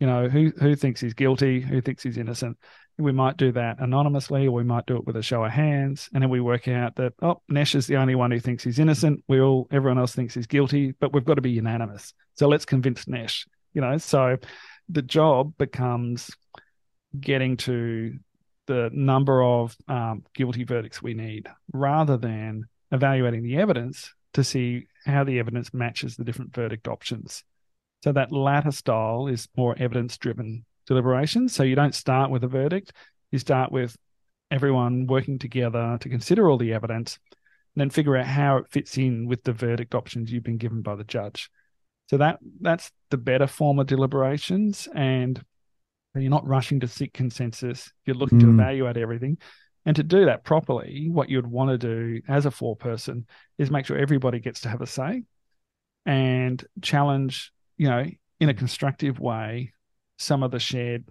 You know, who who thinks he's guilty? Who thinks he's innocent? We might do that anonymously, or we might do it with a show of hands, and then we work out that oh, Nesh is the only one who thinks he's innocent. We all, everyone else thinks he's guilty, but we've got to be unanimous. So let's convince Nesh. You know, so the job becomes getting to the number of um, guilty verdicts we need rather than evaluating the evidence to see how the evidence matches the different verdict options. So that latter style is more evidence driven deliberation. So you don't start with a verdict, you start with everyone working together to consider all the evidence and then figure out how it fits in with the verdict options you've been given by the judge. So that that's the better form of deliberations, and you're not rushing to seek consensus. You're looking mm. to evaluate everything, and to do that properly, what you'd want to do as a foreperson is make sure everybody gets to have a say, and challenge. You know, in a constructive way some of the shared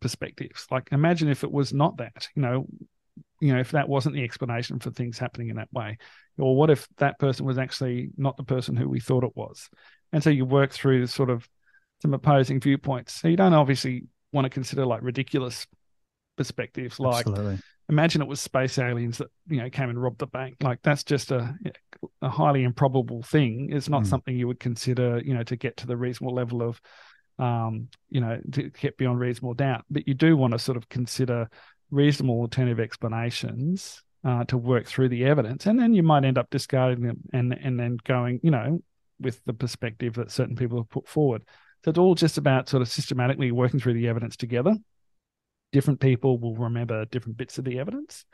perspectives. Like imagine if it was not that, you know, you know, if that wasn't the explanation for things happening in that way, or what if that person was actually not the person who we thought it was? And so you work through sort of some opposing viewpoints. So you don't obviously want to consider like ridiculous perspectives, like Absolutely. imagine it was space aliens that you know came and robbed the bank. Like that's just a a highly improbable thing. It's not Mm. something you would consider, you know, to get to the reasonable level of um, you know, to get beyond reasonable doubt. But you do want to sort of consider reasonable alternative explanations uh, to work through the evidence, and then you might end up discarding them and and then going, you know, with the perspective that certain people have put forward. So it's all just about sort of systematically working through the evidence together. Different people will remember different bits of the evidence.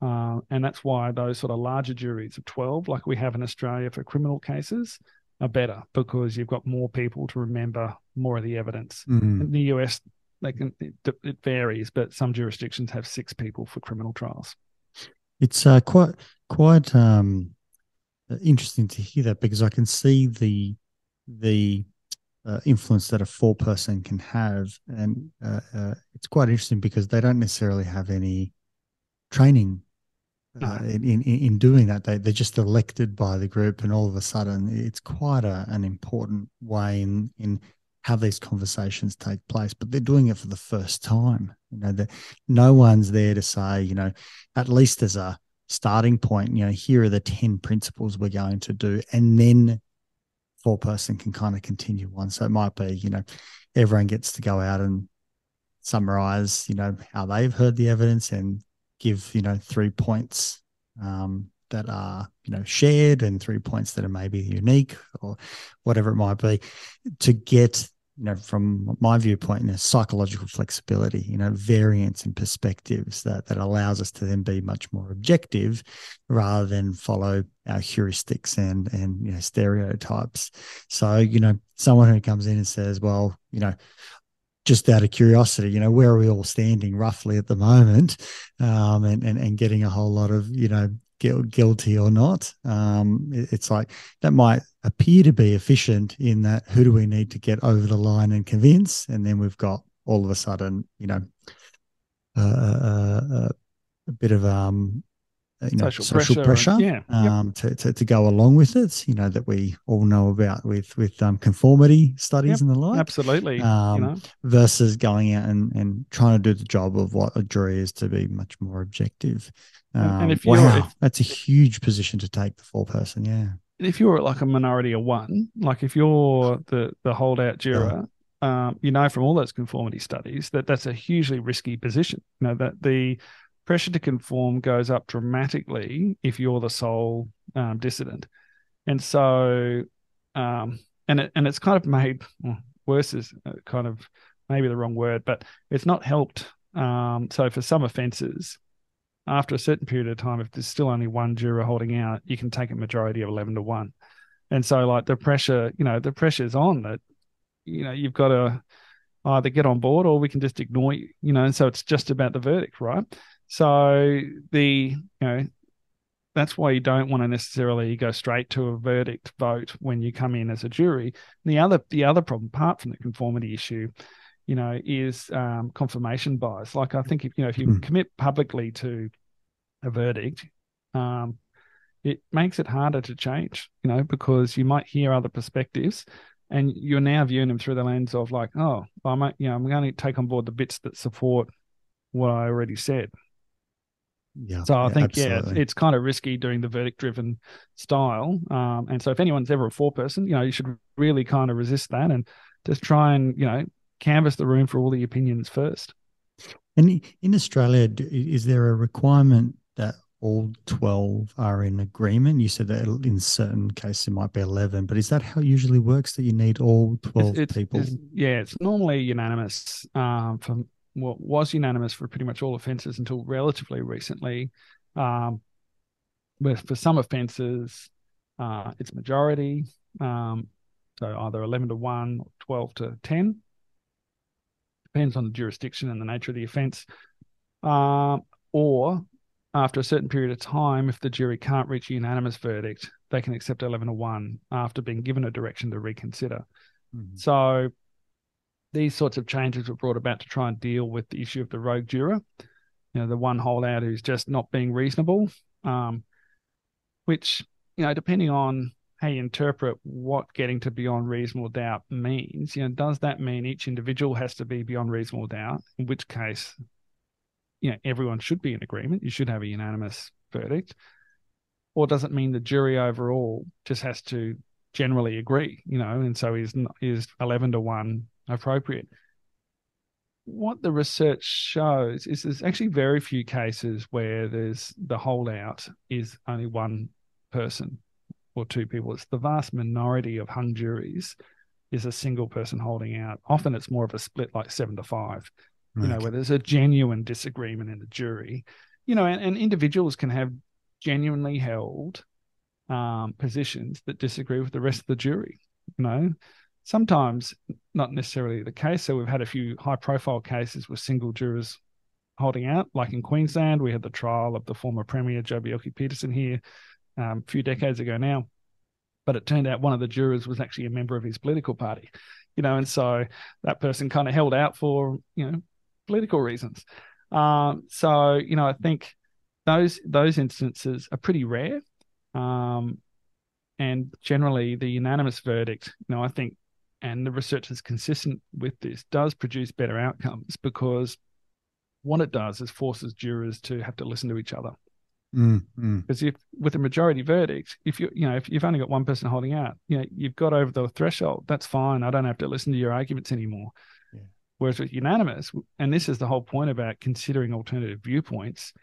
Uh, and that's why those sort of larger juries of 12, like we have in Australia for criminal cases, are better because you've got more people to remember more of the evidence. Mm. In the US, they can it, it varies, but some jurisdictions have six people for criminal trials. It's uh, quite quite um, interesting to hear that because I can see the the uh, influence that a foreperson can have, and uh, uh, it's quite interesting because they don't necessarily have any training uh, in, in in doing that. They they're just elected by the group, and all of a sudden, it's quite a, an important way in in how these conversations take place. But they're doing it for the first time. You know that no one's there to say, you know, at least as a starting point, you know, here are the 10 principles we're going to do. And then foreperson can kind of continue on. So it might be, you know, everyone gets to go out and summarize, you know, how they've heard the evidence and give, you know, three points um, that are, you know, shared and three points that are maybe unique or whatever it might be to get you know, from my viewpoint, you know, psychological flexibility, you know, variance in perspectives that that allows us to then be much more objective rather than follow our heuristics and and you know stereotypes. So, you know, someone who comes in and says, well, you know, just out of curiosity, you know, where are we all standing roughly at the moment? Um, and, and and getting a whole lot of, you know, guilty or not. Um, it's like that might appear to be efficient in that who do we need to get over the line and convince, and then we've got all of a sudden, you know, uh, uh, uh, a bit of um, you know, Social social, pressure, pressure, yeah, yep. um, to, to to go along with it. You know that we all know about with with um, conformity studies Yep, and the like Absolutely. Um, you know, versus going out and, and trying to do the job of what a jury is to be much more objective. And- and Um, if you're- wow, if- that's a huge position to take the foreperson. Yeah. And if you're like a minority of one, like if you're the the holdout juror, um, you know from all those conformity studies that that's a hugely risky position. You know that the pressure to conform goes up dramatically if you're the sole um, dissident, and so um, and it and it's kind of made well, worse is uh, kind of maybe the wrong word, but it's not helped. Um, so for some offences, after a certain period of time, if there's still only one juror holding out, you can take a majority of 11 to 1. And so, like, the pressure, you know, the pressure's on that, you know, you've got to either get on board or we can just ignore you, you know, and so it's just about the verdict, right? So, the, you know, that's why you don't want to necessarily go straight to a verdict vote when you come in as a jury. And the other, the other problem, apart from the conformity issue, you know, is um, confirmation bias. Like I think if you know if you Hmm. commit publicly to a verdict, um, it makes it harder to change. You know, because you might hear other perspectives, and you're now viewing them through the lens of like, oh, I might, you know, I'm going to take on board the bits that support what I already said. Yeah. So I yeah, think yeah, it's, it's kind of risky doing the verdict driven style. Um, and so if anyone's ever a foreperson, you know, you should really kind of resist that and just try and you know canvass the room for all the opinions first. And in Australia, is there a requirement that all 12 are in agreement? You said that in certain cases it might be 11, but is that how it usually works that you need all 12 It's, it's, people? it's- yeah, it's normally unanimous. Um, for well, was unanimous for pretty much all offences until relatively recently. Um, for some offences, uh, it's majority. Um, so either eleven to one, or twelve to ten. Depends on the jurisdiction and the nature of the offence. Um, or after a certain period of time, if the jury can't reach a unanimous verdict, they can accept eleven to one after being given a direction to reconsider. Mhm. So these sorts of changes were brought about to try and deal with the issue of the rogue juror, you know, the one holdout who's just not being reasonable, um, which, you know, depending on you interpret what getting to beyond reasonable doubt means, you know, does that mean each individual has to be beyond reasonable doubt? In which case, you know, everyone should be in agreement. You should have a unanimous verdict. Or does it mean the jury overall just has to generally agree, you know, and so is is 11 to 1 appropriate. What the research shows is there's actually very few cases where there's the holdout is only one person or two people. It's the vast minority of hung juries is a single person holding out. Often it's more of a split, like seven to five, right. you know, where there's a genuine disagreement in the jury, you know, and, and individuals can have genuinely held um, positions that disagree with the rest of the jury, you know, sometimes not necessarily the case. So we've had a few high profile cases with single jurors holding out, like in Queensland, we had the trial of the former Premier Joh Bjelke Petersen here um, a few decades ago now. But it turned out one of the jurors was actually a member of his political party, you know, and so that person kind of held out for, you know, political reasons. Um, so, you know, I think those those instances are pretty rare. Um, and generally the unanimous verdict, you know, I think and the research is consistent with this, does produce better outcomes because what it does is forces jurors to have to listen to each other. Mm, mm. Because if with a majority verdict, if you you know if you've only got one person holding out, you know you've got over the threshold. That's fine. I don't have to listen to your arguments anymore. Yeah. Whereas with unanimous, and this is the whole point about considering alternative viewpoints,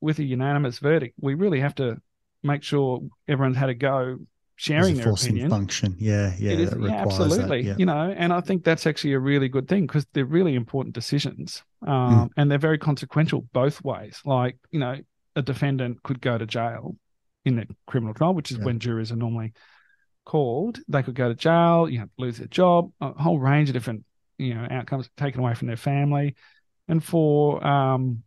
with a unanimous verdict, we really have to make sure everyone's had a go sharing their opinion. function. Yeah, yeah, is, yeah absolutely. That, yeah. You know, and I think that's actually a really good thing because they're really important decisions, um, mm. and they're very consequential both ways. Like, you know, a defendant could go to jail in a criminal trial, which is yeah. when juries are normally called. They could go to jail, you know, lose their job, a whole range of different, you know, outcomes taken away from their family, and for um,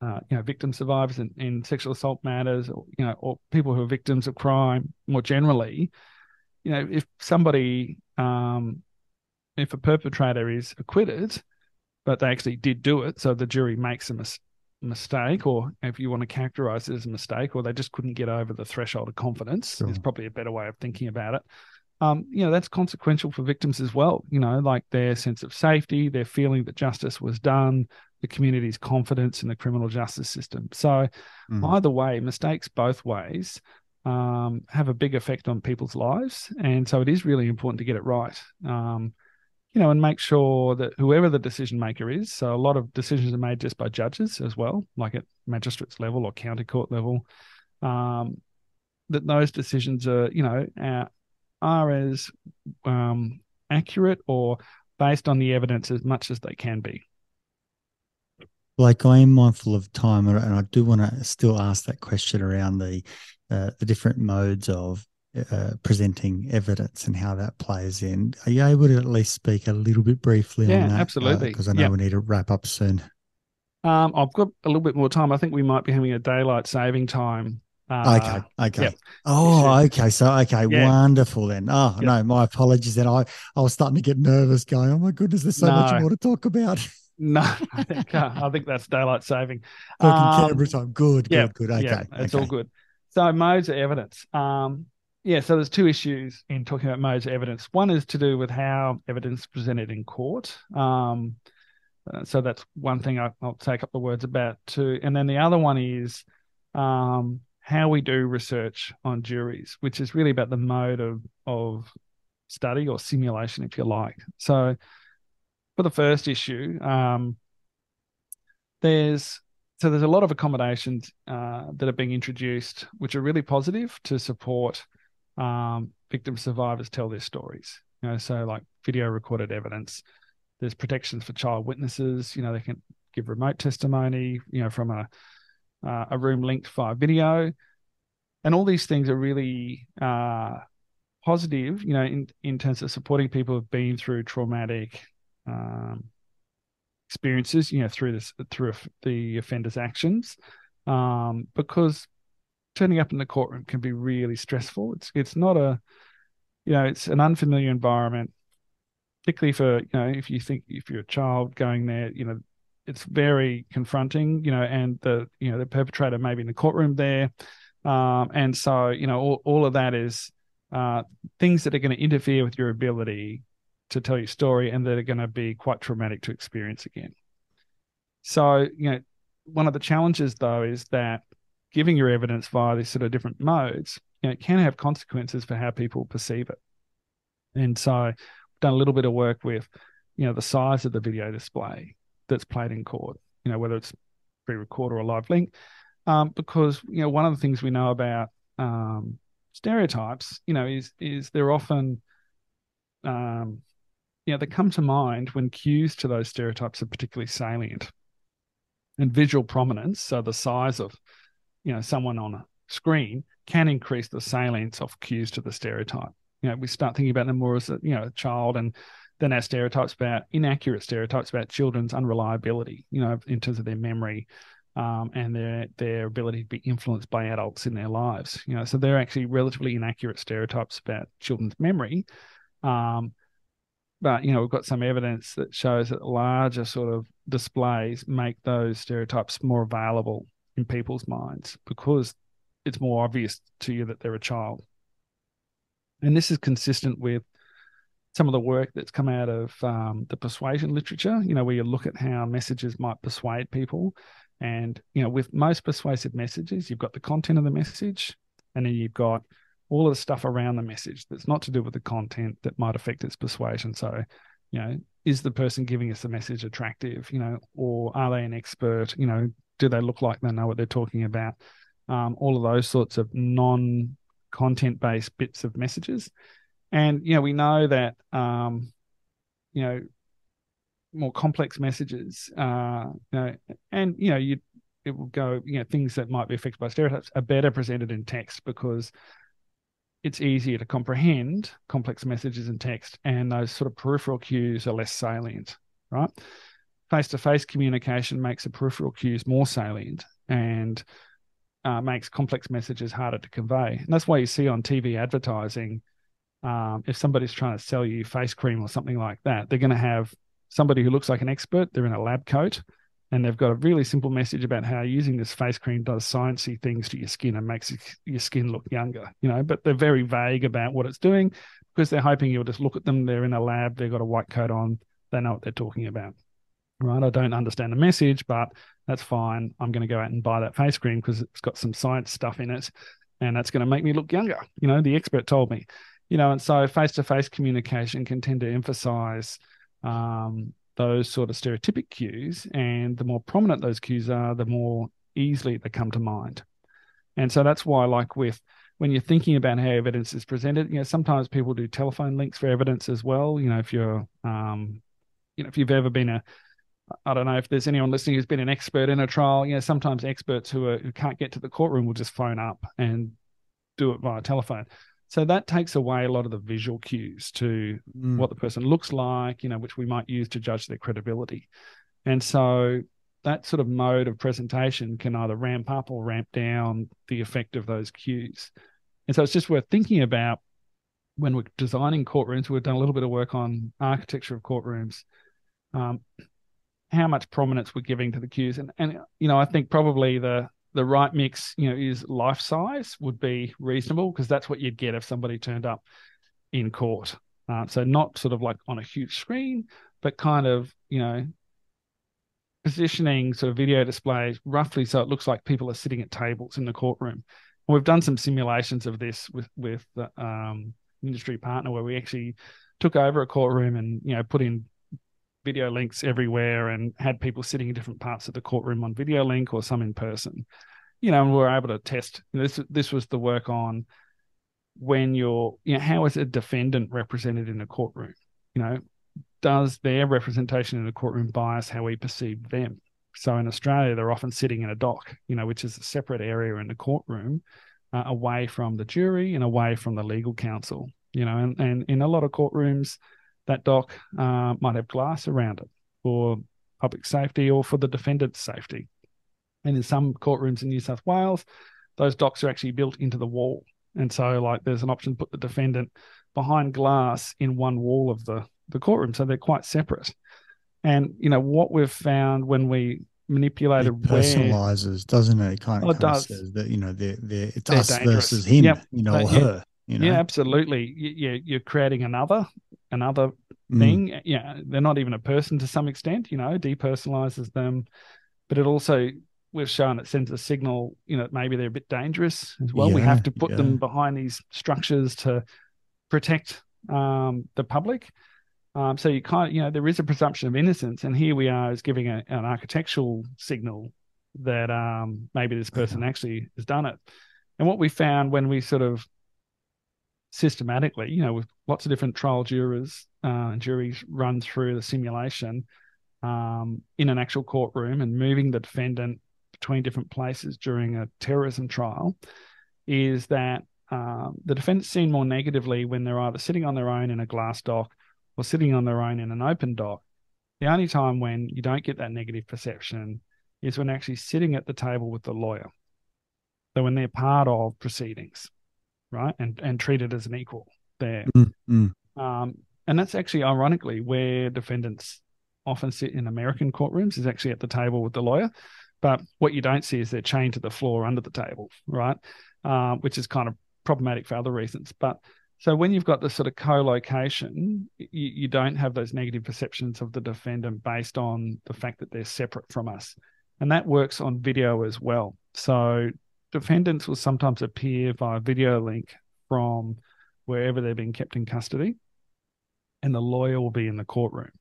uh, you know, victim survivors in, in sexual assault matters, or you know, or people who are victims of crime more generally. You know, if somebody, um, if a perpetrator is acquitted, but they actually did do it, so the jury makes a mis- mistake, or if you want to characterize it as a mistake, or they just couldn't get over the threshold of confidence, sure. is probably a better way of thinking about it. Um, you know, that's consequential for victims as well. You know, like their sense of safety, their feeling that justice was done, the community's confidence in the criminal justice system. So, mm. either way, mistakes both ways um, have a big effect on people's lives, and so it is really important to get it right. Um, you know, and make sure that whoever the decision maker is, so a lot of decisions are made just by judges as well, like at magistrates level or county court level, um, that those decisions are, you know, are, are as um, accurate or based on the evidence as much as they can be. Like I am mindful of time, and I do want to still ask that question around the uh, the different modes of uh, presenting evidence and how that plays in. Are you able to at least speak a little bit briefly yeah, on that? absolutely. Because uh, I know we need to wrap up soon. Um, I've got a little bit more time. I think we might be having a daylight saving time. Uh, okay. Okay. Yep. Oh, okay. So, okay. Yeah. Wonderful then. Oh, yep. no, my apologies. Then I, I was starting to get nervous going, oh my goodness, there's so no. much more to talk about. No, (laughs) I think uh, I think that's daylight saving. Talking um, Canberra time. Good, yeah, good, good. Okay, yeah, it's okay. all good. So modes of evidence. Um, yeah, so there's two issues in talking about modes of evidence. One is to do with how evidence is presented in court. Um, uh, so that's one thing I, will take up the words about too. And then the other one is um, how we do research on juries, which is really about the mode of of study or simulation, if you like. So for the first issue, um, there's so there's a lot of accommodations uh, that are being introduced, which are really positive to support um, victim survivors tell their stories. You know, so like video recorded evidence. There's protections for child witnesses. You know, they can give remote testimony. You know, from a uh, a room linked via video, and all these things are really uh, positive. You know, in in terms of supporting people who've been through traumatic um, experiences, you know, through this through the offender's actions, um, because turning up in the courtroom can be really stressful. It's it's not a, you know, it's an unfamiliar environment. particularly for you know if you think if you're a child going there, you know it's very confronting, you know, and the you know the perpetrator maybe in the courtroom there, um, and so you know all, all of that is uh, things that are going to interfere with your ability to tell your story and that are going to be quite traumatic to experience again. So you know one of the challenges though is that giving your evidence via these sort of different modes, you know, it can have consequences for how people perceive it. And so I've done a little bit of work with, you know, the size of the video display that's played in court, you know, whether it's pre-record or a live link. Um, because, you know, one of the things we know about um, stereotypes, you know, is is they're often um, you know, they come to mind when cues to those stereotypes are particularly salient. And visual prominence, so the size of, you know, someone on a screen can increase the salience of cues to the stereotype. You know, we start thinking about them more as a, you know, a child and then our stereotypes about inaccurate stereotypes about children's unreliability, you know, in terms of their memory um, and their their ability to be influenced by adults in their lives. You know, so they're actually relatively inaccurate stereotypes about children's memory. Um, but you know, we've got some evidence that shows that larger sort of displays make those stereotypes more available in people's minds because it's more obvious to you that they're a child. And this is consistent with some of the work that's come out of um, the persuasion literature, you know, where you look at how messages might persuade people. And, you know, with most persuasive messages, you've got the content of the message, and then you've got all of the stuff around the message that's not to do with the content that might affect its persuasion. So, you know, is the person giving us the message attractive, you know, or are they an expert? You know, do they look like they know what they're talking about? Um, all of those sorts of non content based bits of messages. And you know, we know that um, you know more complex messages, uh, you know, and you know, you it will go, you know, things that might be affected by stereotypes are better presented in text because it's easier to comprehend complex messages in text, and those sort of peripheral cues are less salient, right? Face to face communication makes the peripheral cues more salient and uh, makes complex messages harder to convey. And that's why you see on TV advertising um, if somebody's trying to sell you face cream or something like that, they're going to have somebody who looks like an expert. They're in a lab coat, and they've got a really simple message about how using this face cream does sciencey things to your skin and makes your skin look younger. You know, but they're very vague about what it's doing because they're hoping you'll just look at them. They're in a lab. They've got a white coat on. They know what they're talking about. Right? I don't understand the message, but that's fine. I'm going to go out and buy that face cream because it's got some science stuff in it, and that's going to make me look younger. You know, the expert told me you know, and so face to face communication can tend to emphasize um, those sort of stereotypic cues. And the more prominent those cues are, the more easily they come to mind. And so that's why, like with when you're thinking about how evidence is presented, you know, sometimes people do telephone links for evidence as well. You know, if you're, um, you know, if you've ever been a, I don't know if there's anyone listening who's been an expert in a trial. You know, sometimes experts who, are, who can't get to the courtroom will just phone up and do it via telephone. So that takes away a lot of the visual cues to mm. what the person looks like, you know, which we might use to judge their credibility. And so that sort of mode of presentation can either ramp up or ramp down the effect of those cues. And so it's just worth thinking about when we're designing courtrooms. We've done a little bit of work on architecture of courtrooms, um, how much prominence we're giving to the cues. And, and, you know, I think probably the the right mix, you know, is life size would be reasonable because that's what you'd get if somebody turned up in court. Uh, so not sort of like on a huge screen, but kind of, you know, positioning sort of video displays roughly so it looks like people are sitting at tables in the courtroom. We've done some simulations of this with with the um, industry partner where we actually took over a courtroom and you know put in video links everywhere and had people sitting in different parts of the courtroom on video link or some in person. You know, and we were able to test. This this was the work on when you're, you know, how is a defendant represented in a courtroom? You know, does their representation in the courtroom bias how we perceive them? So in Australia, they're often sitting in a dock, you know, which is a separate area in the courtroom, uh, away from the jury and away from the legal counsel. You know, and, and in a lot of courtrooms, that dock uh, might have glass around it for public safety or for the defendant's safety. And in some courtrooms in New South Wales, those docks are actually built into the wall. And so, like, there's an option to put the defendant behind glass in one wall of the the courtroom, so they're quite separate. And you know what we've found when we manipulated it personalizes, where, doesn't it? It kind of, oh, it does. says that you know they're, they're it's they're us dangerous. versus him, yep. you know, or yeah. her. You know? Yeah, absolutely. You, you're creating another another Mm. thing. Yeah, they're not even a person to some extent. You know, depersonalizes them, but it also we've shown it sends a signal. You know, maybe they're a bit dangerous as well. we have to put yeah. them behind these structures to protect um, the public. Um, so you kind of, you know, there is a presumption of innocence, and here we are as giving a, an architectural signal that um, maybe this person actually has done it. And what we found when we sort of systematically, you know, with lots of different trial jurors uh, and juries run through the simulation um, in an actual courtroom and moving the defendant between different places during a terrorism trial, is that um, the defendant's seen more negatively when they're either sitting on their own in a glass dock or sitting on their own in an open dock. The only time when you don't get that negative perception is when actually sitting at the table with the lawyer. So when they're part of proceedings, right, and and treated as an equal there. Mm, mm. Um, and that's actually ironically where defendants often sit in American courtrooms is actually at the table with the lawyer. But what you don't see is they're chained to the floor under the table, right? Uh, which is kind of problematic for other reasons. But so when you've got this sort of co-location, you, you don't have those negative perceptions of the defendant based on the fact that they're separate from us. And that works on video as well. So defendants will sometimes appear via video link from wherever they're being kept in custody, and the lawyer will be in the courtroom.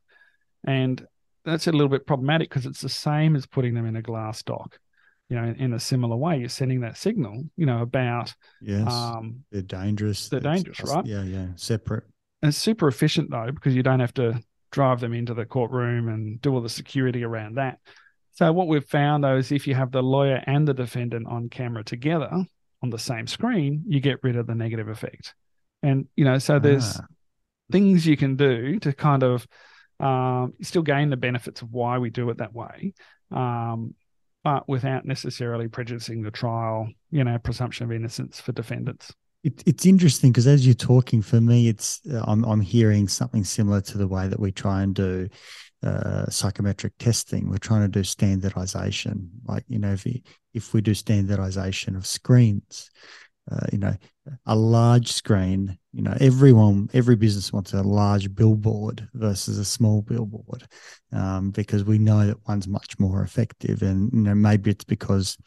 And that's a little bit problematic because it's the same as putting them in a glass dock. You know, in, in a similar way, you're sending that signal, you know, about Yes, um, they're dangerous. they're That's dangerous, us- right? Yeah, yeah, separate. and it's super efficient though because you don't have to drive them into the courtroom and do all the security around that. So what we've found though is if you have the lawyer and the defendant on camera together on the same screen, you get rid of the negative effect. And you know, so there's Ah. things you can do to kind of um, still gain the benefits of why we do it that way, um, but without necessarily prejudicing the trial, you know, presumption of innocence for defendants. It, it's interesting because as you're talking, for me, it's uh, I'm I'm hearing something similar to the way that we try and do uh, psychometric testing. We're trying to do standardization, like you know, if we, if we do standardization of screens, uh, you know, a large screen, you know, everyone, every business wants a large billboard versus a small billboard, um, because we know that one's much more effective, and you know, maybe it's because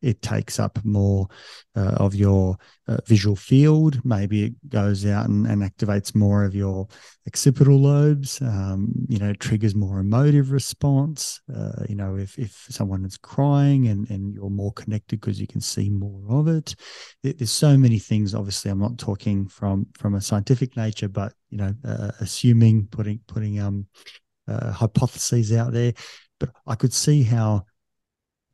it takes up more uh, of your uh, visual field. Maybe it goes out and, and activates more of your occipital lobes. Um, you know, triggers more emotive response. Uh, you know, if if someone is crying and and you're more connected because you can see more of it. There- There's so many things. Obviously, I'm not talking from from a scientific nature, but you know, uh, assuming putting putting um uh, hypotheses out there. But I could see how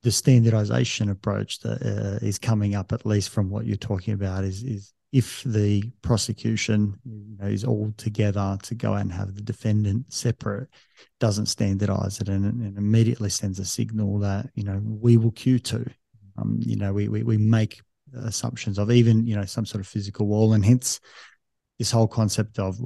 the standardization approach that uh, is coming up, at least from what you're talking about, is is if the prosecution you know, is all together to go and have the defendant separate, doesn't standardize it, and, and immediately sends a signal that you know we will cue to. Um, you know, we, we we make assumptions of even you know some sort of physical wall, and hence this whole concept of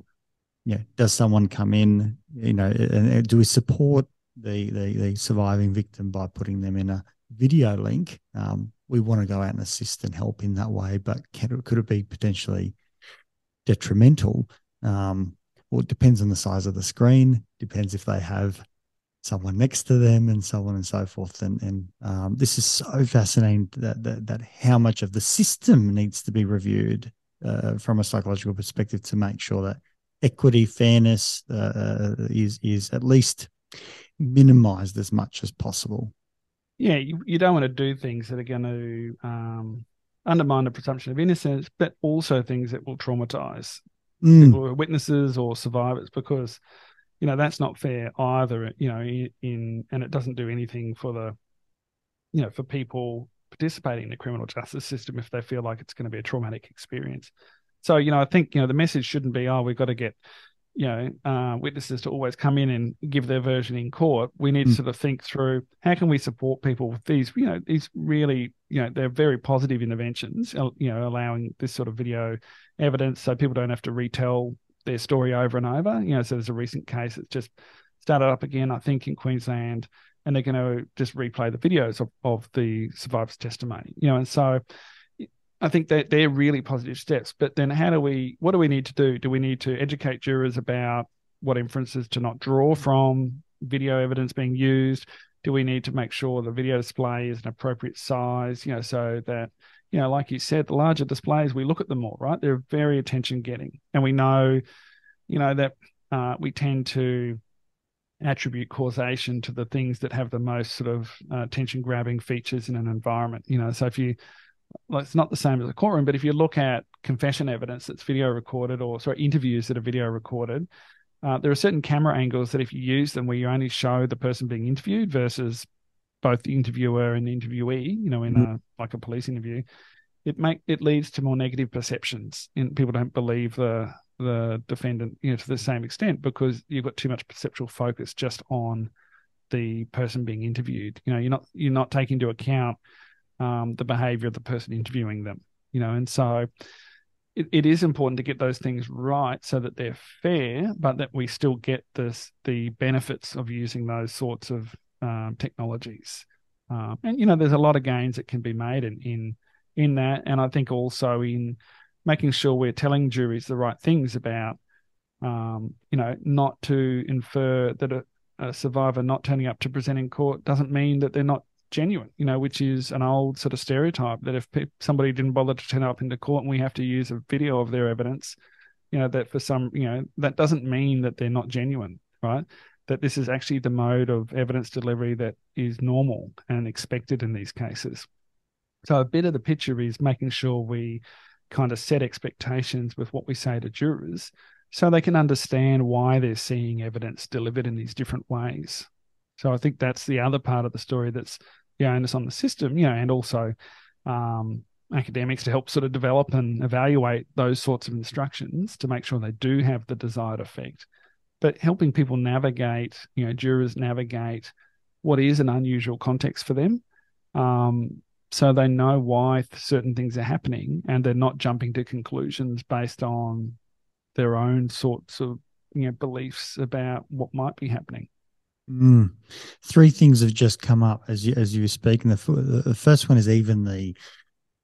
you know, does someone come in, you know, and, and do we support the, the the surviving victim by putting them in a video link? Um, we want to go out and assist and help in that way, but can, could it be potentially detrimental? Um, well, it depends on the size of the screen. Depends if they have someone next to them and so on and so forth. And and um, this is so fascinating that, that that how much of the system needs to be reviewed uh, from a psychological perspective to make sure that equity, fairness uh, is is at least minimized as much as possible. Yeah, you, you don't want to do things that are going to um, undermine the presumption of innocence, but also things that will traumatize Mm, people who are witnesses or survivors because you know that's not fair either you know in, in and it doesn't do anything for the you know for people participating in the criminal justice system if they feel like it's going to be a traumatic experience so you know i think you know the message shouldn't be oh we've got to get you know uh, witnesses to always come in and give their version in court we need to Mm. sort of think through how can we support people with these you know these really you know they're very positive interventions you know allowing this sort of video evidence so people don't have to retell their story over and over. You know, so there's a recent case that's just started up again, I think, in Queensland, and they're going to just replay the videos of, of the survivors' testimony. You know, and so I think that they're really positive steps. But then, how do we? What do we need to do? Do we need to educate jurors about what inferences to not draw from video evidence being used? Do we need to make sure the video display is an appropriate size? You know, so that you know, like you said, the larger displays, we look at them more, right? They're very attention getting. And we know, you know, that uh, we tend to attribute causation to the things that have the most sort of uh, attention grabbing features in an environment. You know, so if you, well, it's not the same as a courtroom, but if you look at confession evidence that's video recorded or sorry, interviews that are video recorded, uh, there are certain camera angles that if you use them where you only show the person being interviewed versus both the interviewer and the interviewee, you know, in mm-hmm. a like a police interview, it make it leads to more negative perceptions, and people don't believe the the defendant, you know, to the same extent because you've got too much perceptual focus just on the person being interviewed. You know, you're not you're not taking into account um, the behavior of the person interviewing them. You know, and so it, it is important to get those things right so that they're fair, but that we still get this the benefits of using those sorts of um, technologies. Um, and you know, there's a lot of gains that can be made in in in that, and I think also in making sure we're telling juries the right things about, um, you know, not to infer that a, a, survivor not turning up to present in court doesn't mean that they're not genuine. You know, which is an old sort of stereotype that if pe- somebody didn't bother to turn up into court and we have to use a video of their evidence, you know, that for some, you know, that doesn't mean that they're not genuine, right? that this is actually the mode of evidence delivery that is normal and expected in these cases. So a bit of the picture is making sure we kind of set expectations with what we say to jurors so they can understand why they're seeing evidence delivered in these different ways. So I think that's the other part of the story that's the onus on the system, you know, and also um, academics to help sort of develop and evaluate those sorts of instructions to make sure they do have the desired effect but helping people navigate, you know, jurors navigate what is an unusual context for them. Um, so they know why certain things are happening and they're not jumping to conclusions based on their own sorts of you know beliefs about what might be happening. Mm. Three things have just come up as you as you were speaking. The, the first one is even the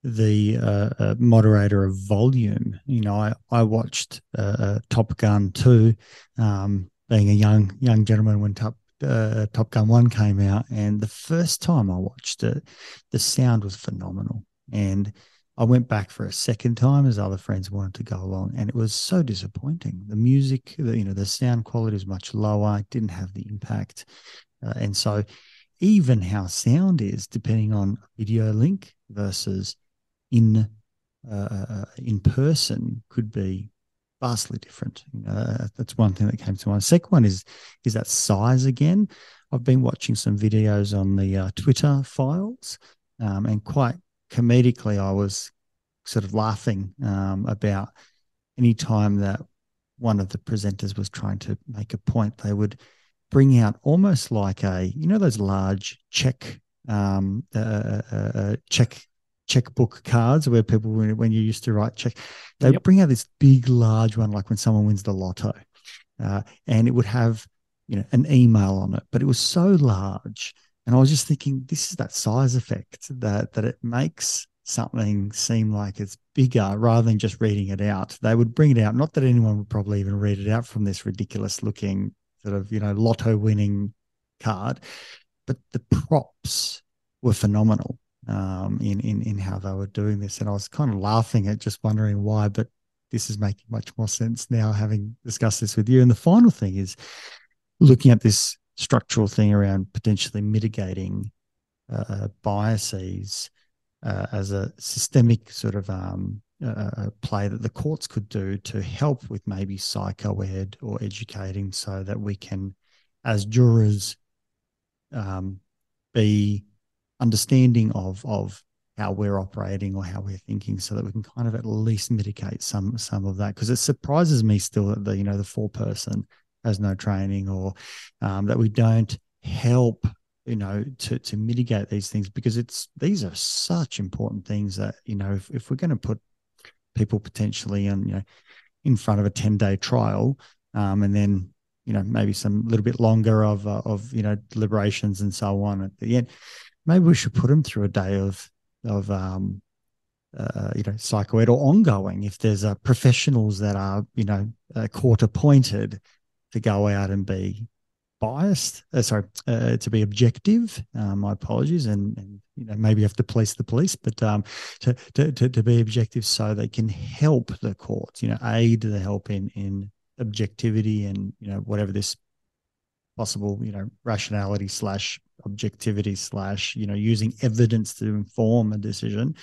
the uh, uh, moderator of volume. You know, I I watched uh, uh Top Gun two, um, being a young young gentleman when Top uh, Top Gun one came out, and the first time I watched it, the sound was phenomenal, and I went back for a second time as other friends wanted to go along, and it was so disappointing. The music, the, you know, the sound quality was much lower. It didn't have the impact, uh, and so even how sound is, depending on video link versus in uh, uh, in person could be vastly different. You know, that's one thing that came to mind. Second one is is that size again. I've been watching some videos on the uh, Twitter files, um, and quite comedically, I was sort of laughing um, about any time that one of the presenters was trying to make a point, they would bring out almost like a you know those large check um, uh, uh, uh check checkbook cards where people when you used to write check they yep. bring out this big large one like when someone wins the lotto uh, and it would have you know an email on it but it was so large and i was just thinking this is that size effect that that it makes something seem like it's bigger rather than just reading it out. They would bring it out. Not that anyone would probably even read it out from this ridiculous looking sort of you know lotto winning card. But the props were phenomenal um, in in in how they were doing this, and I was kind of laughing at just wondering why, but this is making much more sense now, having discussed this with you. And the final thing is looking at this structural thing around potentially mitigating uh, biases uh, as a systemic sort of um, uh, play that the courts could do to help with maybe psychoed or educating so that we can, as jurors, um, be understanding of of how we're operating or how we're thinking so that we can kind of at least mitigate some some of that. Because it surprises me still that the you know the foreperson has no training or um, that we don't help you know to to mitigate these things because it's these are such important things that you know if, if we're going to put people potentially on you know in front of a 10 day trial um, and then you know maybe some little bit longer of uh, of you know deliberations and so on at the end maybe we should put them through a day of of um, uh, you know psychoed or ongoing. If there's uh, professionals that are you know uh, court appointed to go out and be biased uh, sorry uh, to be objective. Uh, my apologies and, and you know maybe have to police the police but um to, to, to to be objective so they can help the courts you know aid the help in in objectivity and you know whatever this possible you know rationality slash objectivity slash you know using evidence to inform a decision.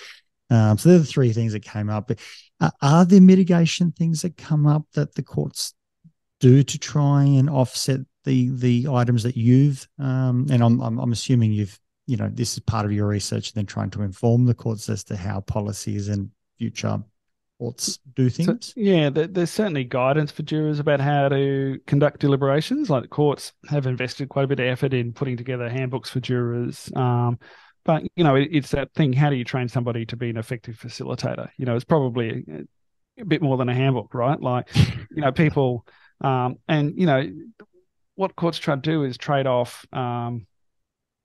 Um, so they're the three things that came up. Uh, are there mitigation things that come up that the courts do to try and offset the the items that you've um, and I'm, I'm, I'm assuming you've you know this is part of your research and then trying to inform the courts as to how policies and future courts do things. so, yeah there, there's certainly guidance for jurors about how to conduct deliberations. Like the courts have invested quite a bit of effort in putting together handbooks for jurors um, but you know it, it's that thing how do you train somebody to be an effective facilitator? You know it's probably a, a bit more than a handbook right? Like you know people um, and you know what courts try to do is trade off um,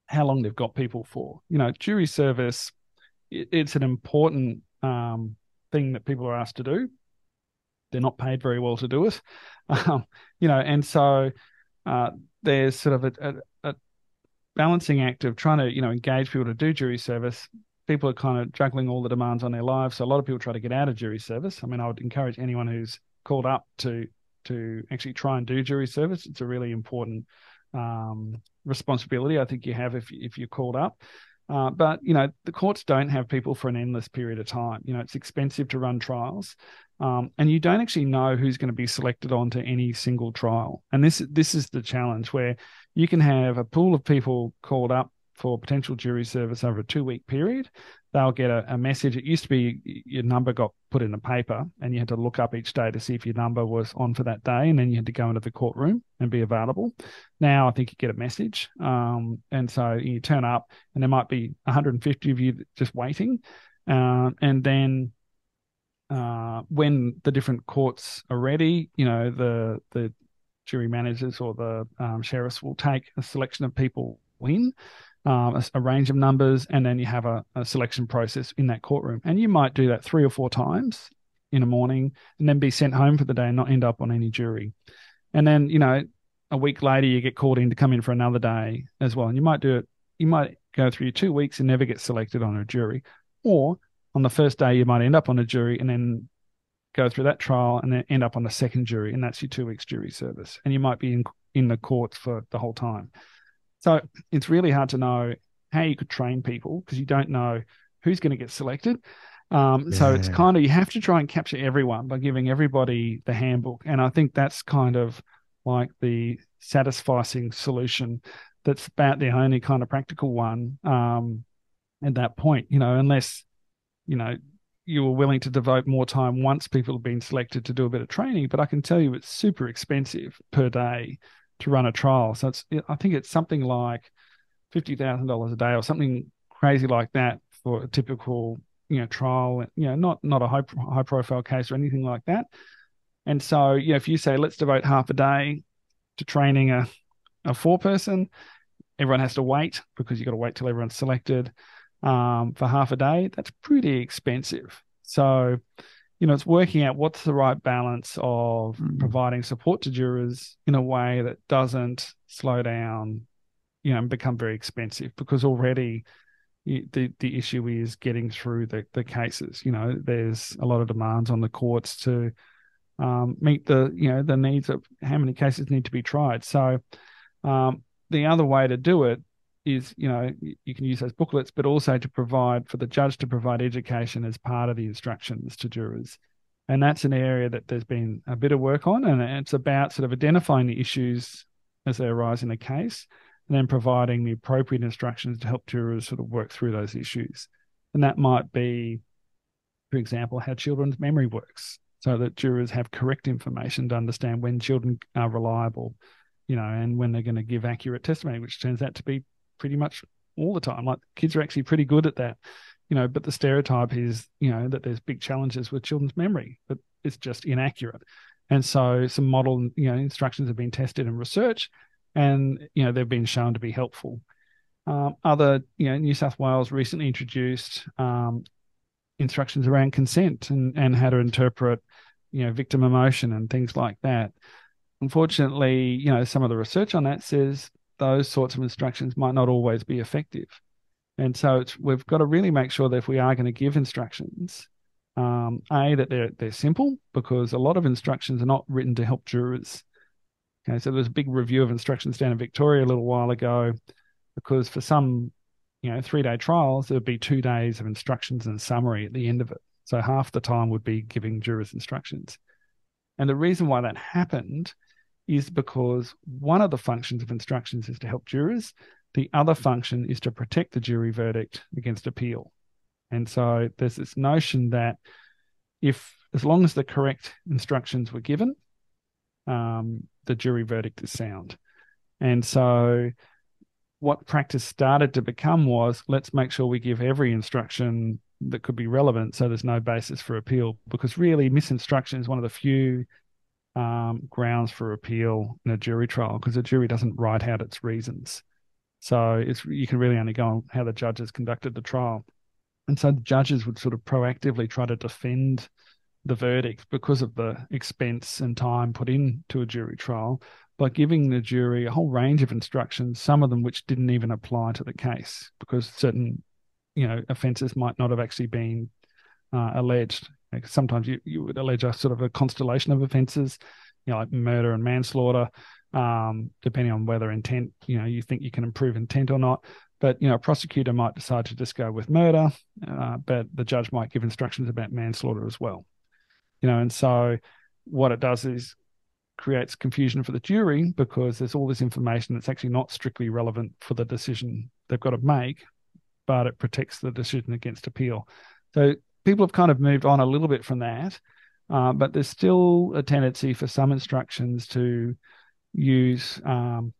how long they've got people for. You know, jury service, it, it's an important um, thing that people are asked to do. They're not paid very well to do it, (laughs) um, you know, and so uh, there's sort of a, a, a, balancing act of trying to, you know, engage people to do jury service. People are kind of juggling all the demands on their lives, so a lot of people try to get out of jury service. I mean, I would encourage anyone who's called up to to actually try and do jury service. It's a really important um, responsibility I think you have if if you're called up. Uh, but you know the courts don't have people for an endless period of time. You know it's expensive to run trials, um, and you don't actually know who's going to be selected onto any single trial. And this this is the challenge where you can have a pool of people called up for potential jury service over a two week period, they'll get a, a, message. It used to be your number got put in a paper and you had to look up each day to see if your number was on for that day. And then you had to go into the courtroom and be available. Now I think you get a message. Um, and so you turn up and there might be 150 of you just waiting. Uh, and then uh, when the different courts are ready, you know, the, the jury managers or the um, sheriffs will take a selection of people in um, a, a, range of numbers, and then you have a, a, selection process in that courtroom. And you might do that three or four times in a morning and then be sent home for the day and not end up on any jury. And then, you know, a week later, you get called in to come in for another day as well. And you might do it, you might go through two weeks and never get selected on a jury. Or on the first day, you might end up on a jury and then go through that trial and then end up on the second jury. And that's your two weeks jury service. And you might be in, in the courts for the whole time. So it's really hard to know how you could train people because you don't know who's going to get selected. Um, yeah. So it's kind of you have to try and capture everyone by giving everybody the handbook, and I think that's kind of like the satisfying solution. That's about the only kind of practical one um, at that point. You know, unless you know you were willing to devote more time once people have been selected to do a bit of training. But I can tell you it's super expensive per day to run a trial. So it's I think it's something like fifty thousand dollars a day or something crazy like that for a typical you know trial. You know, not not a high high profile case or anything like that. And so, you know, if you say let's devote half a day to training a a foreperson, everyone has to wait because you've got to wait till everyone's selected um, for half a day. That's pretty expensive. So you know, it's working out what's the right balance of mm. providing support to jurors in a way that doesn't slow down, you know, and become very expensive because already the the issue is getting through the, the cases. You know, there's a lot of demands on the courts to um, meet the you know the needs of how many cases need to be tried. So um, the other way to do it is you know you can use those booklets but also to provide for the judge to provide education as part of the instructions to jurors. And that's an area that there's been a bit of work on and it's about sort of identifying the issues as they arise in a case and then providing the appropriate instructions to help jurors sort of work through those issues. And that might be for example how children's memory works so that jurors have correct information to understand when children are reliable you know and when they're going to give accurate testimony which turns out to be pretty much all the time. Like kids are actually pretty good at that. you know, but the stereotype is, you know, that there's big challenges with children's memory, but it's just inaccurate. And so some model, you know, instructions have been tested in research and, you know, they've been shown to be helpful. Um, other, you know, New South Wales recently introduced um, instructions around consent and, and how to interpret, you know, victim emotion and things like that. Unfortunately, you know, some of the research on that says those sorts of instructions might not always be effective. And so we've got to really make sure that if we are going to give instructions, um, a that they're they're simple because a lot of instructions are not written to help jurors. Okay, so there's a big review of instructions down in Victoria a little while ago, because for some, you know, three day trials there would be two days of instructions and summary at the end of it. So half the time would be giving jurors instructions, and the reason why that happened is because one of the functions of instructions is to help jurors. The other function is to protect the jury verdict against appeal. And so there's this notion that if, as long as the correct instructions were given, um, the jury verdict is sound. And so what practice started to become was let's make sure we give every instruction that could be relevant so there's no basis for appeal because really misinstruction is one of the few um, grounds for appeal in a jury trial because the jury doesn't write out its reasons. So it's you can really only go on how the judges conducted the trial. And so the judges would sort of proactively try to defend the verdict because of the expense and time put into a jury trial by giving the jury a whole range of instructions, some of them which didn't even apply to the case because certain, you know, offences might not have actually been uh, alleged. Sometimes you, you would allege a sort of a constellation of offences, you know, like murder and manslaughter, um, depending on whether intent, you know, you think you can improve intent or not. But you know, a prosecutor might decide to just go with murder, uh, but the judge might give instructions about manslaughter as well. You know, and so what it does is creates confusion for the jury because there's all this information that's actually not strictly relevant for the decision they've got to make, but it protects the decision against appeal. So people have kind of moved on a little bit from that, uh, but there's still a tendency for some instructions to use um,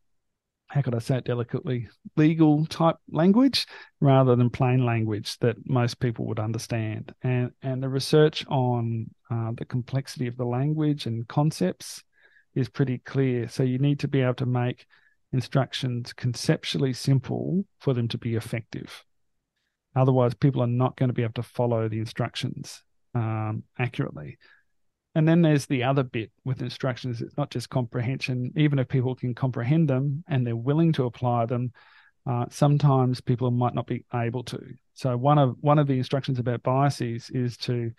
how could I say it delicately, legal type language rather than plain language that most people would understand. And and the research on uh, the complexity of the language and concepts is pretty clear. So you need to be able to make instructions conceptually simple for them to be effective. Otherwise, people are not going to be able to follow the instructions um, accurately. And then there's the other bit with instructions. It's not just comprehension. Even if people can comprehend them and they're willing to apply them, uh, sometimes people might not be able to. So one of one of the instructions about biases is to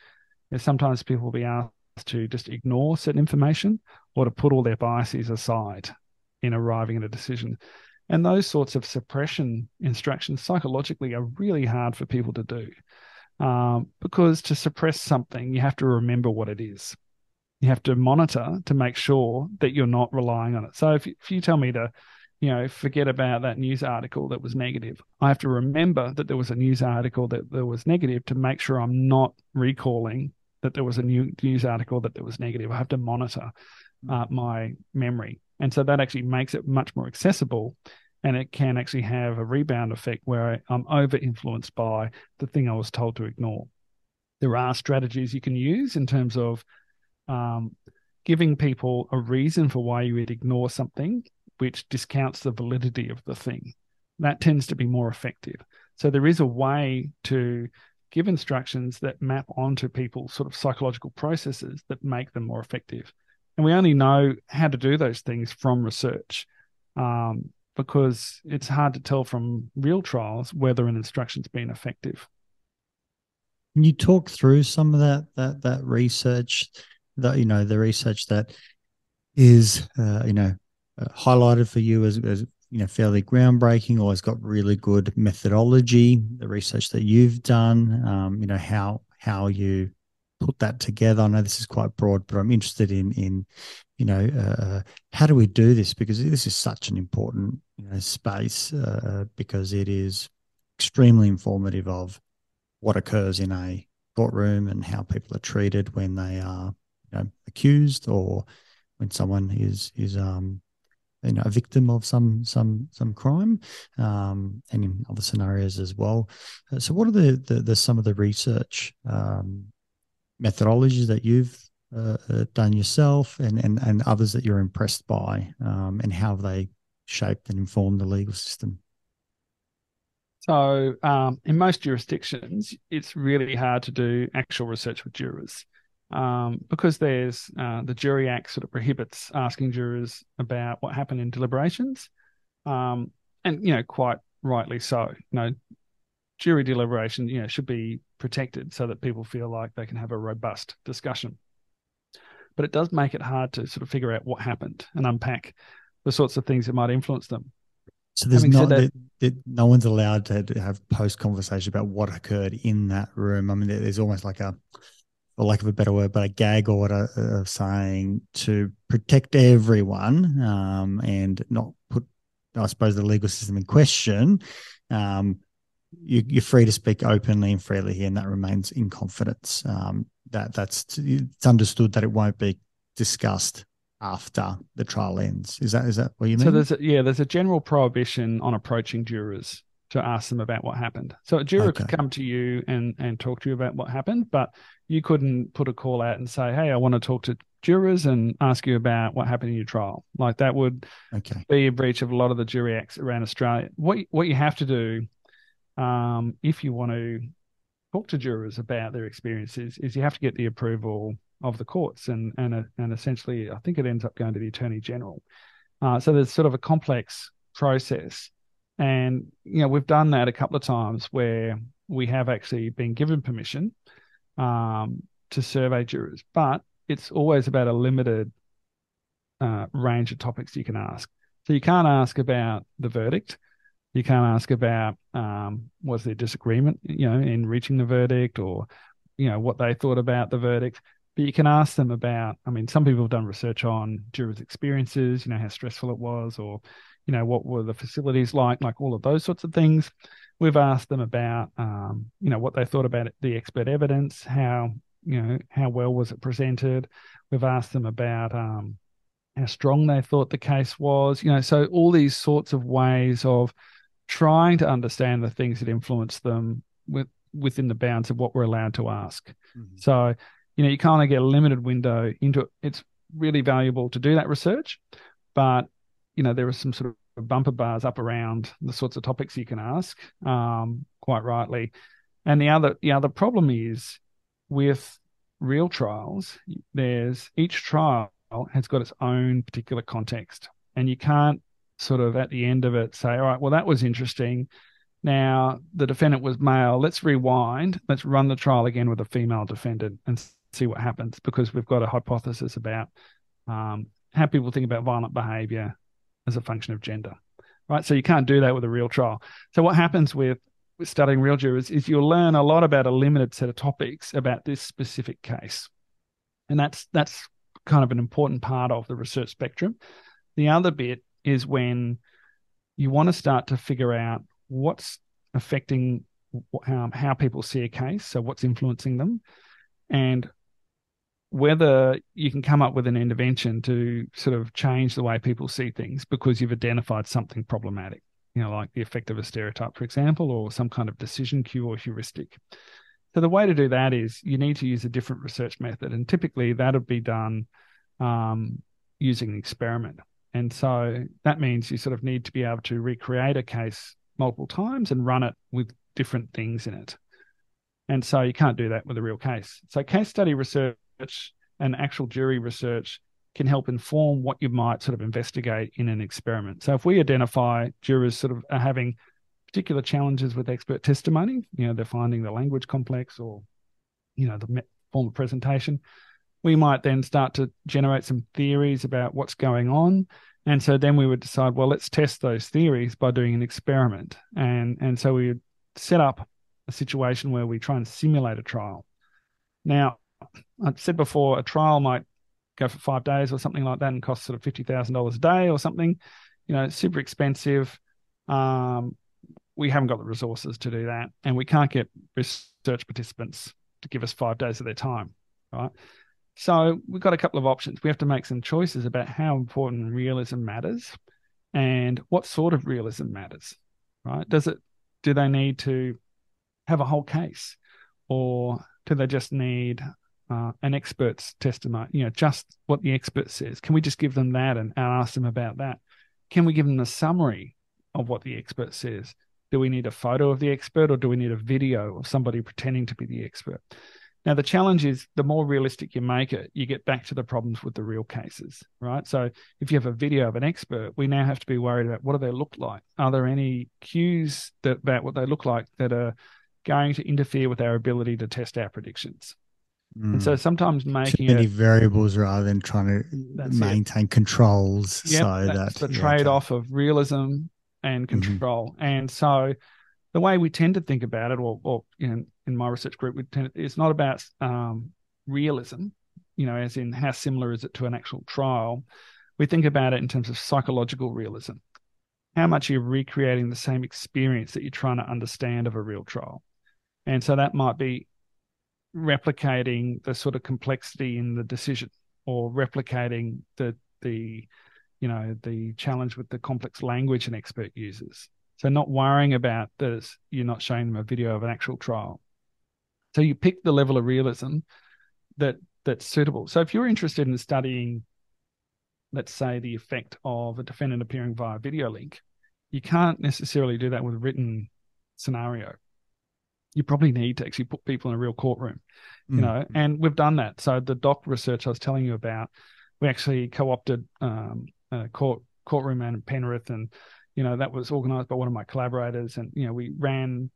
sometimes people will be asked to just ignore certain information or to put all their biases aside in arriving at a decision. And those sorts of suppression instructions psychologically are really hard for people to do. Um, because to suppress something, you have to remember what it is you have to monitor to make sure that you're not relying on it. So if, if you tell me to, you know, forget about that news article that was negative, I have to remember that there was a news article that, there was negative to make sure I'm not recalling that there was a new news article that there was negative. I have to monitor uh, my memory. And so that actually makes it much more accessible and it can actually have a rebound effect where I'm over influenced by the thing I was told to ignore. There are strategies you can use in terms of um, giving people a reason for why you would ignore something which discounts the validity of the thing. That tends to be more effective. So there is a way to give instructions that map onto people's sort of psychological processes that make them more effective. And we only know how to do those things from research um, because it's hard to tell from real trials whether an instruction's been effective. Can you talk through some of that that that research that you know the research that is uh, you know uh, highlighted for you as, as you know fairly groundbreaking or has got really good methodology the research that you've done um, you know how how you put that together i know this is quite broad but i'm interested in in you know uh, uh how do we do this because this is such an important you know space uh, because it is extremely informative of what occurs in a courtroom and how people are treated when they are know, accused or when someone is is um, you know a victim of some some some crime, um, and in other scenarios as well. Uh, so, what are the the, the some of the research um, methodologies that you've uh, uh, done yourself, and and and others that you're impressed by, um, and how they shaped and informed the legal system? So, um, in most jurisdictions, it's really hard to do actual research with jurors um, because there's uh, the Jury Act sort of prohibits asking jurors about what happened in deliberations, um, and you know quite rightly so. You know, jury deliberation you know should be protected so that people feel like they can have a robust discussion. But it does make it hard to sort of figure out what happened and unpack the sorts of things that might influence them. So there's not that, that, no one's allowed to have post conversation about what occurred in that room. I mean, there's almost like a for lack of a better word, but a gag order of saying to protect everyone um, and not put, I suppose, the legal system in question. Um, you, are free to speak openly and freely here, and that remains in confidence. Um, that that's it's understood that it won't be discussed after the trial ends. Is that is that what you mean? So there's a, yeah, there's a general prohibition on approaching jurors to ask them about what happened. So a juror okay. could come to you and and talk to you about what happened, but you couldn't put a call out and say, "Hey, I want to talk to jurors and ask you about what happened in your trial." Like that would okay. be a breach of a lot of the jury acts around Australia. What what you have to do, um, if you want to talk to jurors about their experiences, is you have to get the approval of the courts, and and and essentially, I think it ends up going to the attorney general. Uh, so there's sort of a complex process and, you know, we've done that a couple of times where we have actually been given permission um, to survey jurors, but it's always about a limited uh, range of topics you can ask. So you can't ask about the verdict. You can't ask about um, was there disagreement, you know, in reaching the verdict or, you know, what they thought about the verdict. But you can ask them about, I mean, some people have done research on jurors' experiences, you know, how stressful it was, or you know, what were the facilities like, like all of those sorts of things. We've asked them about, um, you know, what they thought about the expert evidence, how, you know, how well was it presented. We've asked them about um, how strong they thought the case was, you know, so all these sorts of ways of trying to understand the things that influence them with, within the bounds of what we're allowed to ask. Mm-hmm. So, you know, you kind of get a limited window into it. It's really valuable to do that research, but you know, there are some sort of bumper bars up around the sorts of topics you can ask, um, quite rightly. And the other the other problem is with real trials, there's each trial has got its own particular context. And you can't sort of at the end of it say, all right, well, that was interesting. Now the defendant was male. Let's rewind. Let's run the trial again with a female defendant and see what happens because we've got a hypothesis about um, how people think about violent behavior as a function of gender, right? So you can't do that with a real trial. So what happens with, with studying real jurors is you'll learn a lot about a limited set of topics about this specific case, and that's that's kind of an important part of the research spectrum. The other bit is when you want to start to figure out what's affecting how, how people see a case, so what's influencing them, and whether you can come up with an intervention to sort of change the way people see things because you've identified something problematic, you know, like the effect of a stereotype, for example, or some kind of decision cue or heuristic. So the way to do that is you need to use a different research method, and typically that would be done um, using an experiment. And so that means you sort of need to be able to recreate a case multiple times and run it with different things in it. And so you can't do that with a real case. So case study research and actual jury research can help inform what you might sort of investigate in an experiment. So if we identify jurors sort of are having particular challenges with expert testimony, you know, they're finding the language complex or, you know, the form of presentation, we might then start to generate some theories about what's going on. And so then we would decide, well, let's test those theories by doing an experiment. And and so we would set up a situation where we try and simulate a trial. Now, I said before, a trial might go for five days or something like that and cost sort of fifty thousand dollars a day or something. You know, super expensive. Um, we haven't got the resources to do that, and we can't get research participants to give us five days of their time, right? So we've got a couple of options. We have to make some choices about how important realism matters. and what sort of realism matters, right? Does it, do they need to have a whole case or do they just need uh, an expert's testimony, you know, just what the expert says? Can we just give them that and, and ask them about that? Can we give them a summary of what the expert says? Do we need a photo of the expert or do we need a video of somebody pretending to be the expert? Now, the challenge is the more realistic you make it, you get back to the problems with the real cases, right? So, if you have a video of an expert, we now have to be worried about what do they look like? Are there any cues that, about what they look like that are going to interfere with our ability to test our predictions? Mm. And so, hmm. sometimes making Too many variables rather than trying to maintain it. controls. Yep, so that's that, the trade off of realism and mm-hmm. control. Mm-hmm. And so, the way we tend to think about it, or, or know, in my research group, we tend, it's not about um, realism, you know, as in how similar is it to an actual trial. We think about it in terms of psychological realism. How much you're recreating the same experience that you're trying to understand of a real trial. And so that might be replicating the sort of complexity in the decision or replicating the the you know the challenge with the complex language an expert uses so not worrying about this, you're not showing them a video of an actual trial. So you pick the level of realism that that's suitable. So if you're interested in studying, let's say, the effect of a defendant appearing via video link, you can't necessarily do that with a written scenario. You probably need to actually put people in a real courtroom, you mm. know, and we've done that. So the dock research I was telling you about, we actually co-opted um, a court courtroom in Penrith and you know, that was organized by one of my collaborators. And, you know, we ran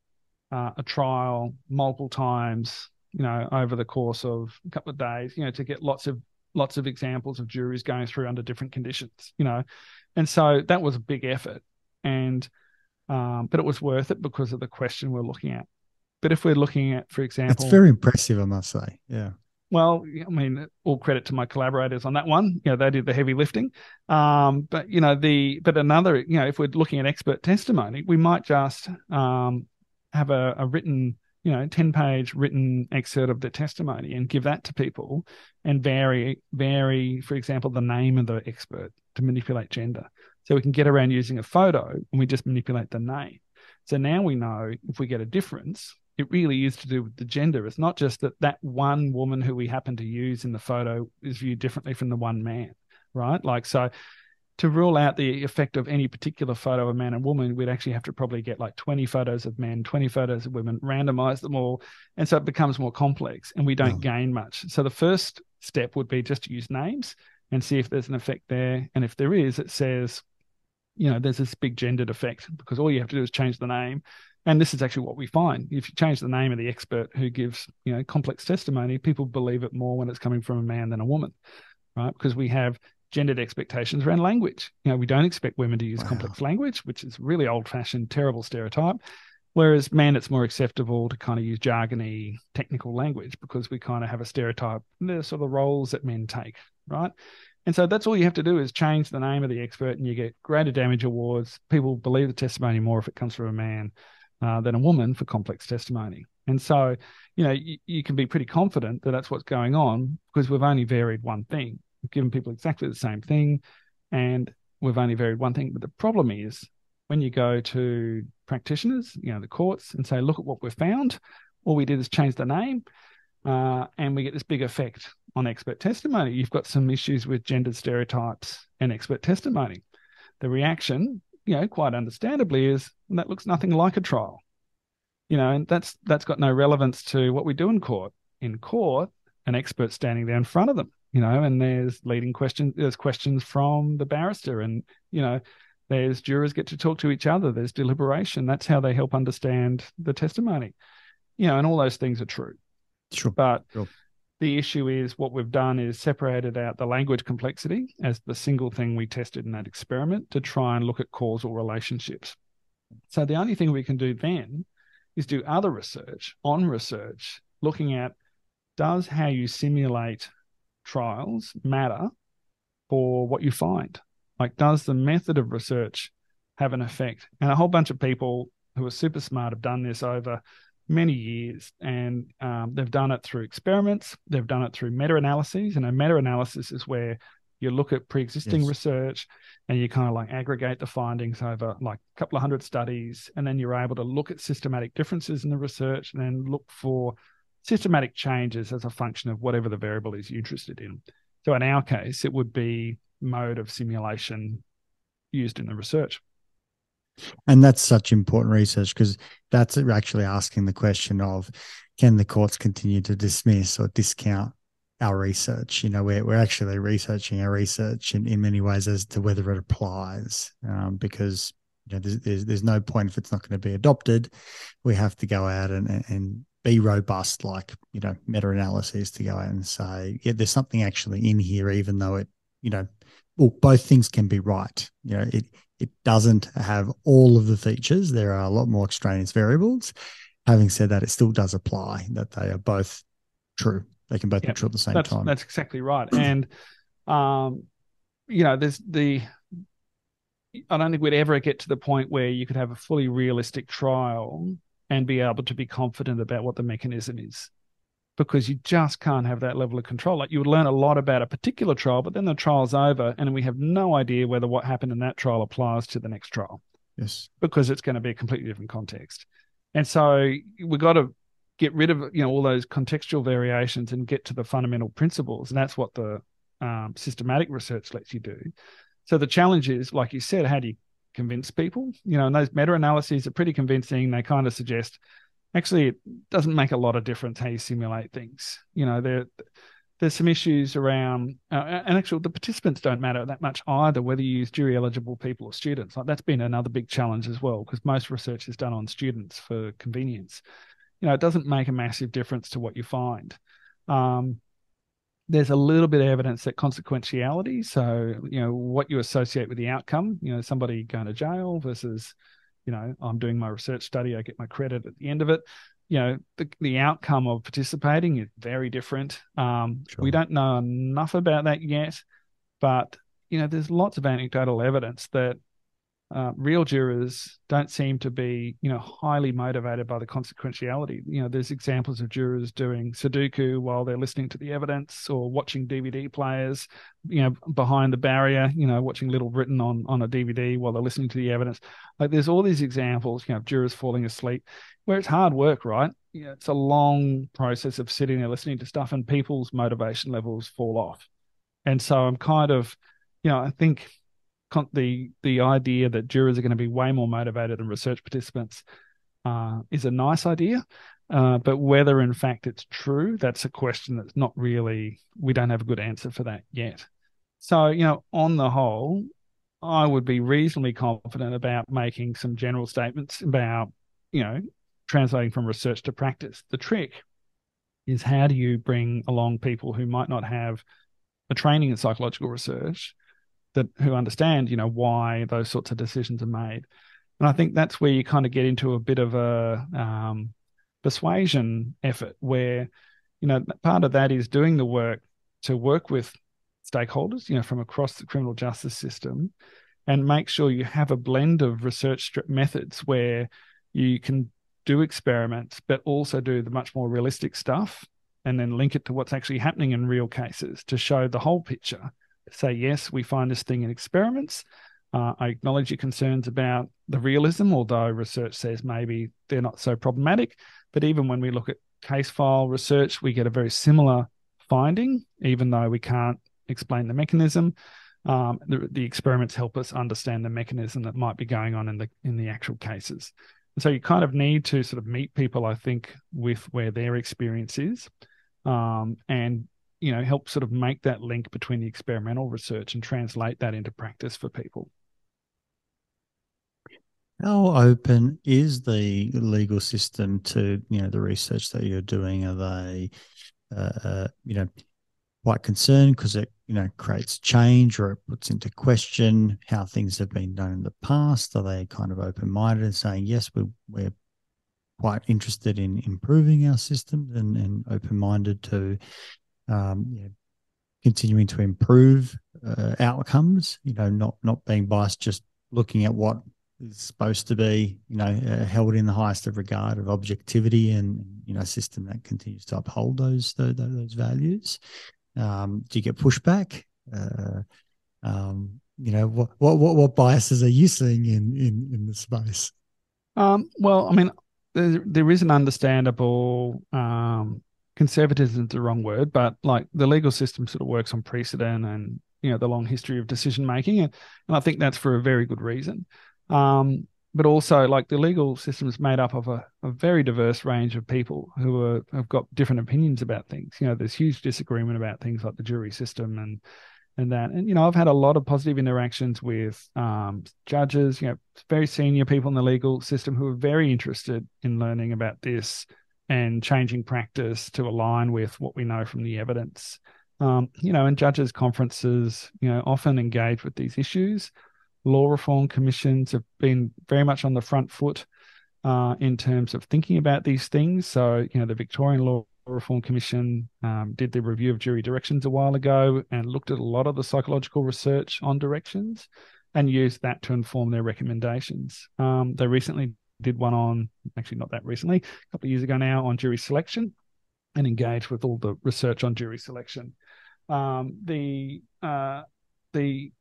uh, a trial multiple times, you know, over the course of a couple of days, you know, to get lots of lots of examples of juries going through under different conditions, you know. And so that was a big effort. And um, but it was worth it because of the question we're looking at. But if we're looking at, for example, it's very impressive, I must say. Yeah. Well, I mean, all credit to my collaborators on that one. You know, they did the heavy lifting. Um, but you know, the but another, you know, if we're looking at expert testimony, we might just um, have a, a written, you know, ten page written excerpt of the testimony and give that to people, and vary vary, for example, the name of the expert to manipulate gender. So we can get around using a photo and we just manipulate the name. So now we know if we get a difference, it really is to do with the gender. It's not just that that one woman who we happen to use in the photo is viewed differently from the one man, right? Like, so to rule out the effect of any particular photo of man and woman, we'd actually have to probably get like 20 photos of men, 20 photos of women, randomize them all. And so it becomes more complex and we don't oh. gain much. So the first step would be just to use names and see if there's an effect there. And if there is, it says, you know, there's this big gendered effect because all you have to do is change the name and this is actually what we find. If you change the name of the expert who gives you know complex testimony people believe it more when it's coming from a man than a woman right? Because we have gendered expectations around language. You know we don't expect women to use wow. complex language which is really old fashioned terrible stereotype. Whereas men it's more acceptable to kind of use jargony technical language because we kind of have a stereotype the sort of the roles that men take right? And so that's all you have to do is change the name of the expert and you get greater damage awards. People believe the testimony more if it comes from a man uh, than a woman for complex testimony. And so, you know, you, you, can be pretty confident that that's what's going on because we've only varied one thing. We've given people exactly the same thing and we've only varied one thing. But the problem is when you go to practitioners, you know, the courts and say, look at what we've found, all we did is change the name uh, and we get this big effect on expert testimony. You've got some issues with gendered stereotypes and expert testimony. The reaction you know, quite understandably, is that looks nothing like a trial. You know, and that's that's got no relevance to what we do in court. In court, an expert standing there in front of them, you know, and there's leading questions, there's questions from the barrister, and you know, there's jurors get to talk to each other. There's deliberation. That's how they help understand the testimony. You know, and all those things are true. Sure. But sure the issue is what we've done is separated out the language complexity as the single thing we tested in that experiment to try and look at causal relationships. So the only thing we can do then is do other research on research, looking at does how you simulate trials matter for what you find? Like, does the method of research have an effect? And a whole bunch of people who are super smart have done this over many years, and um, they've done it through experiments. They've done it through meta-analyses, and a meta-analysis is where You look at pre-existing Yes. research and you kind of like aggregate the findings over like a couple of hundred studies, and then you're able to look at systematic differences in the research and then look for systematic changes as a function of whatever the variable is you're interested in. So in our case, it would be mode of simulation used in the research. And that's such important research because that's actually asking the question of can the courts continue to dismiss or discount our research? You know, we're, we're actually researching our research in, in many ways as to whether it applies um, because you know, there's, there's, there's no point if it's not going to be adopted. We have to go out and, and be robust, like, you know, meta analyses to go out and say, yeah, there's something actually in here, even though it, you know, well, both things can be right. You know, it, it doesn't have all of the features. There are a lot more extraneous variables. Having said that, it still does apply that they are both true. They can both Yep. be true at the same that's time. that's exactly right. And um, you know, there's the I don't think we'd ever get to the point where you could have a fully realistic trial and be able to be confident about what the mechanism is. Because you just can't have that level of control. Like you would learn a lot about a particular trial, but then the trial's over and we have no idea whether what happened in that trial applies to the next trial yes. because it's going to be a completely different context. And so we've got to get rid of you know all those contextual variations and get to the fundamental principles, and that's what the um, systematic research lets you do. So the challenge is, like you said, how do you convince people? You know, and those meta analyses are pretty convincing. They kind of suggest actually it doesn't make a lot of difference how you simulate things. You know, there there's some issues around, uh, and actually the participants don't matter that much either, whether you use jury eligible people or students. Like that's been another big challenge as well, because most research is done on students for convenience. You know, it doesn't make a massive difference to what you find. Um, there's a little bit of evidence that consequentiality, so you know what you associate with the outcome, you know, somebody going to jail versus, you know, I'm doing my research study, I get my credit at the end of it you know the, the outcome of participating is very different um, Sure. we don't know enough about that yet but you know there's lots of anecdotal evidence that uh, real jurors don't seem to be you know highly motivated by the consequentiality you know there's examples of jurors doing sudoku while they're listening to the evidence or watching dvd players you know behind the barrier you know watching little written on on a dvd while they're listening to the evidence like there's all these examples you know jurors falling asleep where it's hard work, right? Yeah, it's a long process of sitting there listening to stuff, and people's motivation levels fall off. And so I'm kind of, you know, I think the the idea that jurors are going to be way more motivated than research participants uh, is a nice idea, uh, but whether in fact it's true, that's a question that's not really. We don't have a good answer for that yet. So you know, on the whole, I would be reasonably confident about making some general statements about, you know, translating from research to practice. The trick is how do you bring along people who might not have a training in psychological research that who understand, you know, why those sorts of decisions are made. And I think that's where you kind of get into a bit of a um, persuasion effort where, you know, part of that is doing the work to work with stakeholders, you know, from across the criminal justice system and make sure you have a blend of research methods where you can do experiments, but also do the much more realistic stuff and then link it to what's actually happening in real cases to show the whole picture. Say, yes, we find this thing in experiments. Uh, I acknowledge your concerns about the realism, although research says maybe they're not so problematic. But even when we look at case file research, we get a very similar finding, even though we can't explain the mechanism. Um, the, the experiments help us understand the mechanism that might be going on in the in the actual cases. And so you kind of need to sort of meet people, I think, with where their experience is, um, and you know help sort of make that link between the experimental research and translate that into practice for people. How open is the legal system to you know the research that you're doing? Are they, uh, uh, you know, quite concerned because it you know creates change or it puts into question how things have been done in the past? Are they kind of open minded and saying yes, we we're quite interested in improving our systems and and open minded to um, continuing to improve uh, outcomes? You know, not not being biased, just looking at what is supposed to be, you know, uh, held in the highest of regard of objectivity and you know, a system that continues to uphold those those, those values. Um, do you get pushback uh, um, you know, what, what what biases are you seeing in in in the space? Um, well, I mean, there, there is an understandable um, conservatism is the wrong word, but like the legal system sort of works on precedent and you know the long history of decision making, and, and I think that's for a very good reason. Um, but also, like the legal system is made up of a, a very diverse range of people who are, have got different opinions about things. You know, there's huge disagreement about things like the jury system and and that. And you know, I've had a lot of positive interactions with um, judges, you know, very senior people in the legal system who are very interested in learning about this and changing practice to align with what we know from the evidence. Um, you know, and judges' conferences, you know, often engage with these issues. Law reform commissions have been very much on the front foot uh, in terms of thinking about these things. So, you know, the Victorian Law Reform Commission um, did the review of jury directions a while ago and looked at a lot of the psychological research on directions and used that to inform their recommendations. Um, they recently did one on, actually not that recently, a couple of years ago now, on jury selection and engaged with all the research on jury selection. Um, the uh, the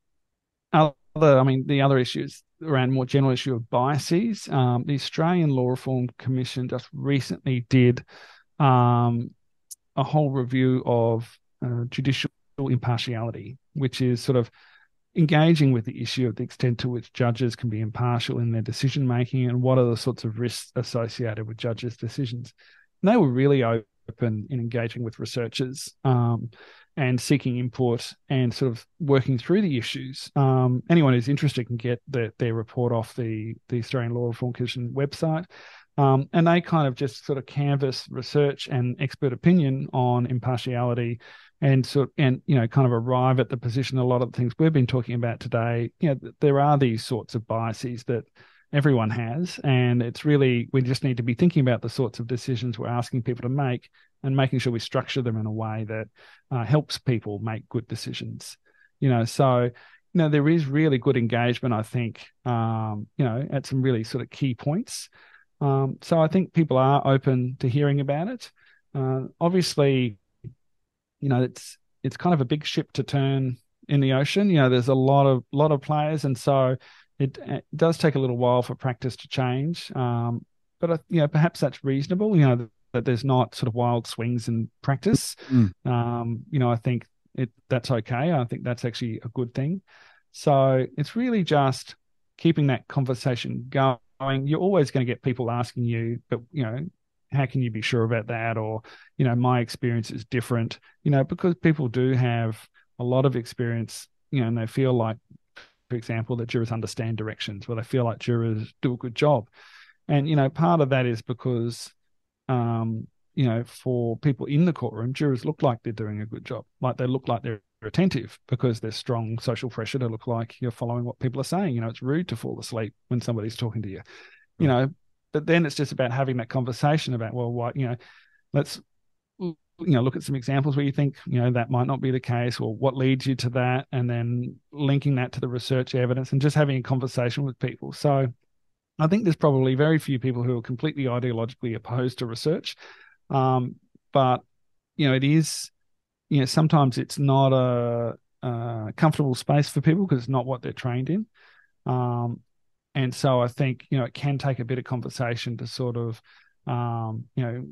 other, I mean, the other issues around more general issue of biases. Um, the Australian Law Reform Commission just recently did um, a whole review of uh, judicial impartiality, which is sort of engaging with the issue of the extent to which judges can be impartial in their decision making and what are the sorts of risks associated with judges' decisions. And they were really open in engaging with researchers um, and seeking input and sort of working through the issues. Um, anyone who's interested can get the, their report off the, the Australian Law Reform Commission website. Um, and they kind of just sort of canvas research and expert opinion on impartiality and sort and you know kind of arrive at the position a lot of the things we've been talking about today you know there are these sorts of biases that everyone has and it's really we just need to be thinking about the sorts of decisions we're asking people to make and making sure we structure them in a way that uh, helps people make good decisions you know so you know there is really good engagement i think um, you know at some really sort of key points um, so I think people are open to hearing about it. Uh, obviously, you know, it's it's kind of a big ship to turn in the ocean. You know, there's a lot of lot of players, and so it, it does take a little while for practice to change. Um, but uh, you know, perhaps that's reasonable. You know, that there's not sort of wild swings in practice. Mm. Um, you know, I think it that's okay. I think that's actually a good thing. So it's really just keeping that conversation going going, you're always going to get people asking you, but you know, how can you be sure about that? Or, you know, my experience is different, you know, because people do have a lot of experience, you know, and they feel like, for example, that jurors understand directions, where they feel like jurors do a good job. And, you know, part of that is because, um, you know, for people in the courtroom, jurors look like they're doing a good job. Like they look like they're attentive because there's strong social pressure to look like you're following what people are saying. You know, it's rude to fall asleep when somebody's talking to you, you know, but then it's just about having that conversation about, well, what, you know, let's, you know, look at some examples where you think, you know, that might not be the case or what leads you to that. And then linking that to the research evidence and just having a conversation with people. So I think there's probably very few people who are completely ideologically opposed to research. Um, but, you know, it is, you know, sometimes it's not a, a comfortable space for people because it's not what they're trained in. Um, and so I think, you know, it can take a bit of conversation to sort of, um, you know,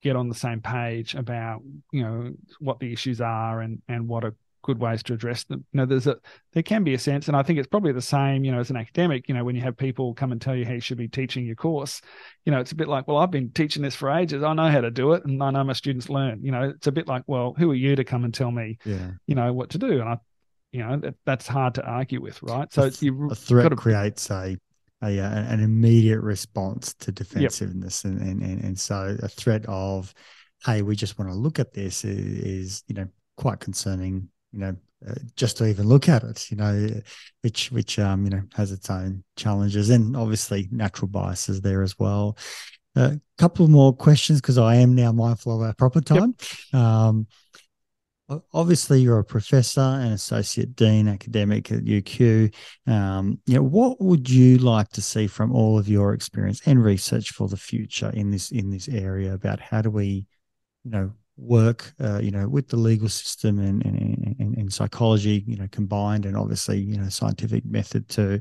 get on the same page about, you know, what the issues are and, and what are good ways to address them. You know, there's a there can be a sense, and I think it's probably the same. You know, as an academic, you know, when you have people come and tell you how you should be teaching your course, you know, it's a bit like, well, I've been teaching this for ages. I know how to do it, and I know my students learn. You know, it's a bit like, well, who are you to come and tell me, yeah. you know, what to do? And I, you know, that, that's hard to argue with, right? So a, th- you a threat to, creates a a, an immediate response to defensiveness, yep. and, and and so a threat of, hey, we just want to look at this is, is you know quite concerning you know, uh, just to even look at it, you know, which which um you know has its own challenges and obviously natural biases there as well. A uh, couple more questions because I am now mindful of our proper time. Yep. Um, obviously you're a professor and associate dean academic at UQ. Um, you know, what would you like to see from all of your experience and research for the future in this in this area about how do we, you know, work, uh, you know, with the legal system and, and, and, and psychology, you know, combined, and obviously, you know, scientific method to, you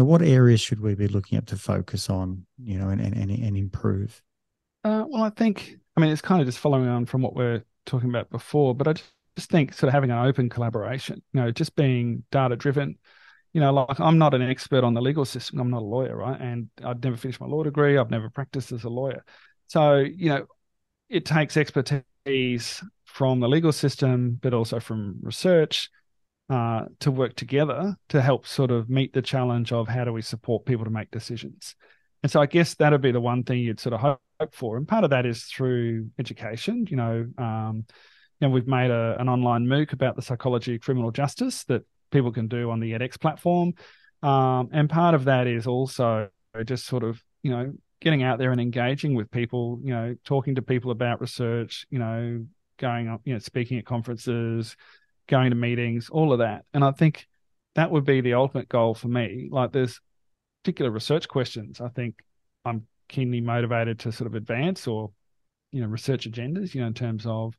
know, what areas should we be looking at to focus on, you know, and and and improve? Uh, well, I think, I mean, it's kind of just following on from what we're talking about before, but I just think sort of having an open collaboration, you know, just being data driven. You know, like I'm not an expert on the legal system. I'm not a lawyer, right? And I'd never finished my law degree. I've never practiced as a lawyer. So, you know, it takes expertise from the legal system, but also from research uh, to work together to help sort of meet the challenge of how do we support people to make decisions. And so I guess that'd be the one thing you'd sort of hope for. And part of that is through education. You know, um, know we've made a, an online MOOC about the psychology of criminal justice that people can do on the edX platform. Um, and part of that is also just sort of, you know, getting out there and engaging with people, you know, talking to people about research, you know, going up, you know, speaking at conferences, going to meetings, all of that. And I think that would be the ultimate goal for me. Like there's particular research questions I think I'm keenly motivated to sort of advance or, you know, research agendas, you know, in terms of,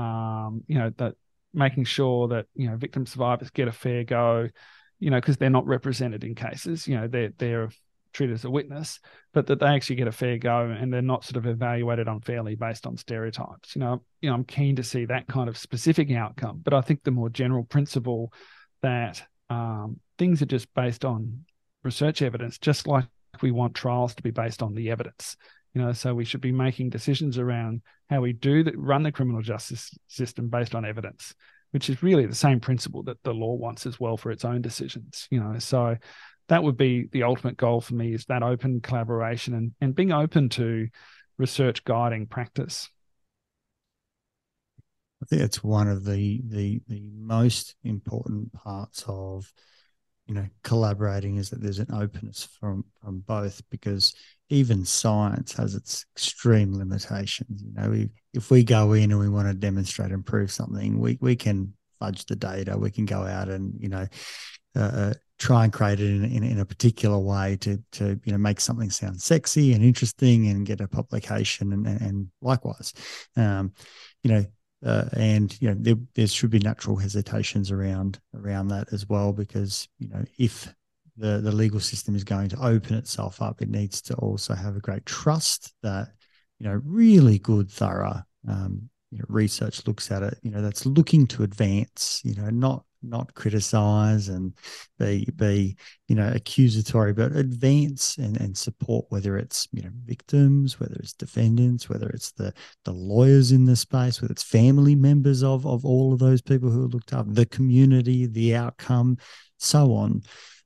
um, you know, that making sure that, you know, victim survivors get a fair go, you know, because they're not represented in cases, you know, they're, they're treated as a witness, but that they actually get a fair go and they're not sort of evaluated unfairly based on stereotypes. You know, you know, I'm keen to see that kind of specific outcome, but I think the more general principle that um, things are just based on research evidence, just like we want trials to be based on the evidence. You know, so we should be making decisions around how we do the, run the criminal justice system based on evidence, which is really the same principle that the law wants as well for its own decisions. You know, so that would be the ultimate goal for me is that open collaboration and, and being open to research guiding practice. I think it's one of the the the most important parts of you know collaborating is that there's an openness from from both because even science has its extreme limitations. You know, we, if we go in and we want to demonstrate and prove something, we we can fudge the data. We can go out and you know uh, uh try and create it in, in, in, a particular way to to you know make something sound sexy and interesting and get a publication and and, likewise um, you know uh, and you know there, there should be natural hesitations around around that as well because you know if the the legal system is going to open itself up it needs to also have a great trust that you know really good thorough um, you know, research looks at it you know that's looking to advance you know not not criticize and be be you know accusatory but advance and, and support whether it's you know victims whether it's defendants whether it's the the lawyers in the space whether it's family members of of all of those people who are looked up the community the outcome so on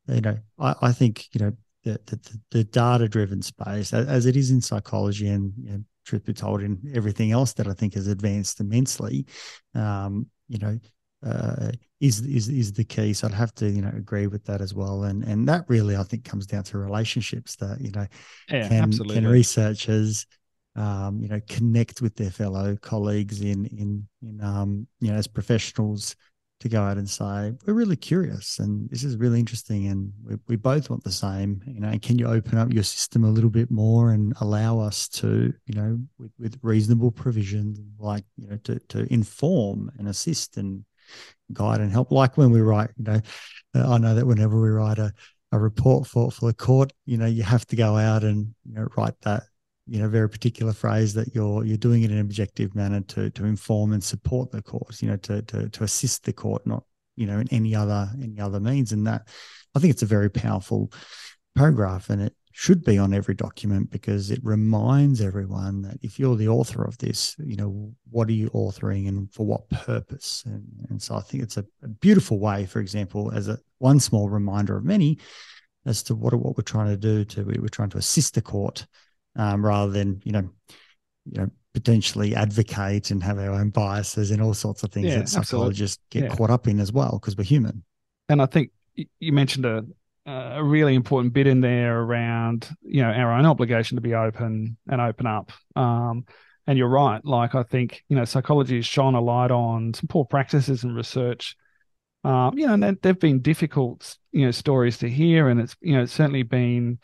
you know i, I think you know the, the, the data driven space as it is in psychology and you know, truth be told in everything else that i think has advanced immensely um, you know uh, is is is the key. So I'd have to you know agree with that as well, and and that really I think comes down to relationships that you know yeah, can absolutely. can researchers um, you know connect with their fellow colleagues in in in um, you know as professionals to go out and say we're really curious and this is really interesting and we, we both want the same you know can you open up your system a little bit more and allow us to you know with, with reasonable provisions like you know to, to inform and assist and guide and help. Like when we write, you know, uh, I know that whenever we write a, a report for for the court, you know, you have to go out and you know write that you know very particular phrase that you're you're doing it in an objective manner to to inform and support the court you know to to to assist the court not you know in any other any other means and that i think it's a very powerful paragraph and it should be on every document because it reminds everyone that if you're the author of this, you know, what are you authoring and for what purpose? And, and so I think it's a, a, beautiful way, for example, as a one small reminder of many as to what, what we're trying to do to we're trying to assist the court um, rather than, you know, you know, potentially advocate and have our own biases and all sorts of things yeah, that psychologists absolutely. get yeah. caught up in as well because we're human. And I think you mentioned a a really important bit in there around you know our own obligation to be open and open up. Um, and you're right. Like I think you know psychology has shone a light on some poor practices and research. Um, you know, and they've been difficult you know stories to hear, and it's you know it's certainly been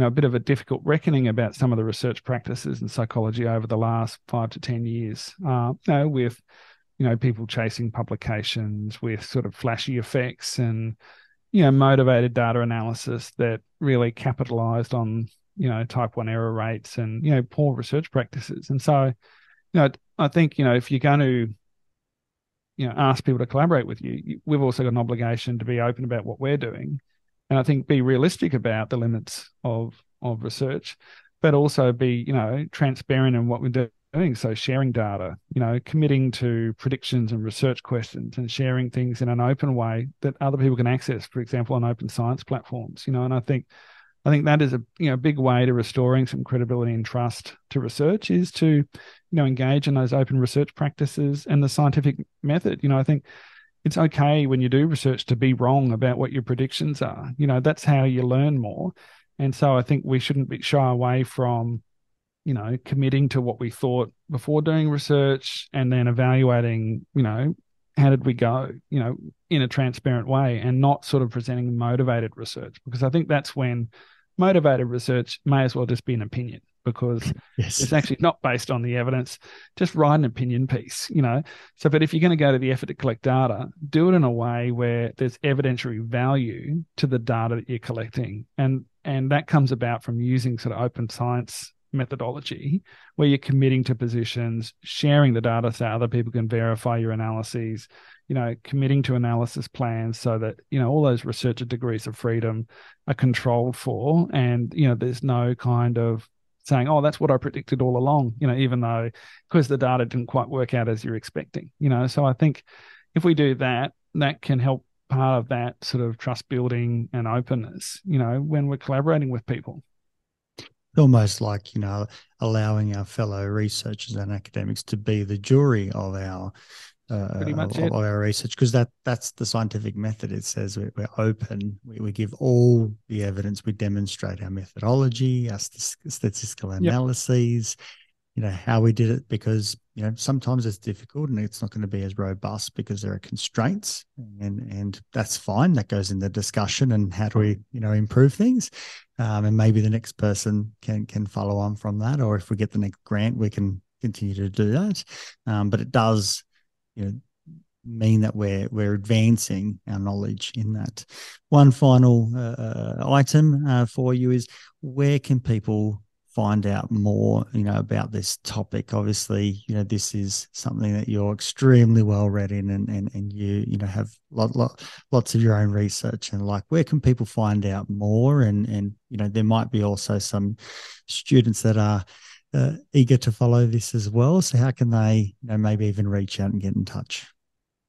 you know a bit of a difficult reckoning about some of the research practices in psychology over the last five to ten years. Uh, you know, with you know people chasing publications with sort of flashy effects and you know motivated data analysis that really capitalized on you know type 1 error rates and you know poor research practices and so you know i think you know if you're going to you know ask people to collaborate with you we've also got an obligation to be open about what we're doing and i think be realistic about the limits of of research but also be you know transparent in what we're doing so sharing data you know committing to predictions and research questions and sharing things in an open way that other people can access for example on open science platforms you know and i think I think that is a you know big way to restoring some credibility and trust to research is to you know engage in those open research practices and the scientific method. You know, I think it's okay when you do research to be wrong about what your predictions are. You know, that's how you learn more. And so I think we shouldn't be shy away from you know committing to what we thought before doing research and then evaluating you know how did we go you know in a transparent way and not sort of presenting motivated research because i think that's when motivated research may as well just be an opinion because (laughs) yes. it's actually not based on the evidence just write an opinion piece you know so but if you're going to go to the effort to collect data do it in a way where there's evidentiary value to the data that you're collecting and and that comes about from using sort of open science methodology where you're committing to positions, sharing the data so other people can verify your analyses, you know, committing to analysis plans so that, you know, all those researcher degrees of freedom are controlled for. And, you know, there's no kind of saying, oh, that's what I predicted all along, you know, even though because the data didn't quite work out as you're expecting, you know. So I think if we do that, that can help part of that sort of trust building and openness, you know, when we're collaborating with people almost like you know allowing our fellow researchers and academics to be the jury of our uh, of, of, our research because that that's the scientific method. It says we're, we're open. We, we, give all the evidence. We demonstrate our methodology our st- statistical analyses yep you know how we did it because you know sometimes it's difficult and it's not going to be as robust because there are constraints and and that's fine. That goes in the discussion and how do we you know improve things. Um, and maybe the next person can can follow on from that or if we get the next grant we can continue to do that. Um, but it does you know mean that we're we're advancing our knowledge in that one final uh, item uh, for you is where can people find out more, you know, about this topic. Obviously, you know, this is something that you're extremely well read in and and, and you, you know, have lot, lot lots of your own research and like where can people find out more? And and you know, there might be also some students that are uh, eager to follow this as well. So how can they, you know, maybe even reach out and get in touch?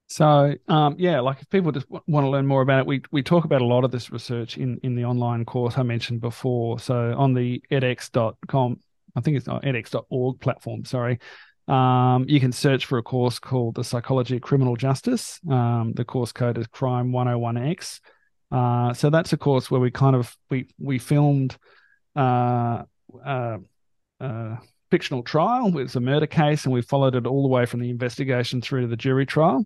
So um, yeah, like if people just w- want to learn more about it, we we talk about a lot of this research in in the online course I mentioned before. So on the edX.com, I think it's not edX.org platform. Sorry, um, you can search for a course called the Psychology of Criminal Justice. Um, the course code is Crime 101X. Uh, so that's a course where we kind of we we filmed. Uh, uh, fictional trial. It was a murder case, and we followed it all the way from the investigation through to the jury trial.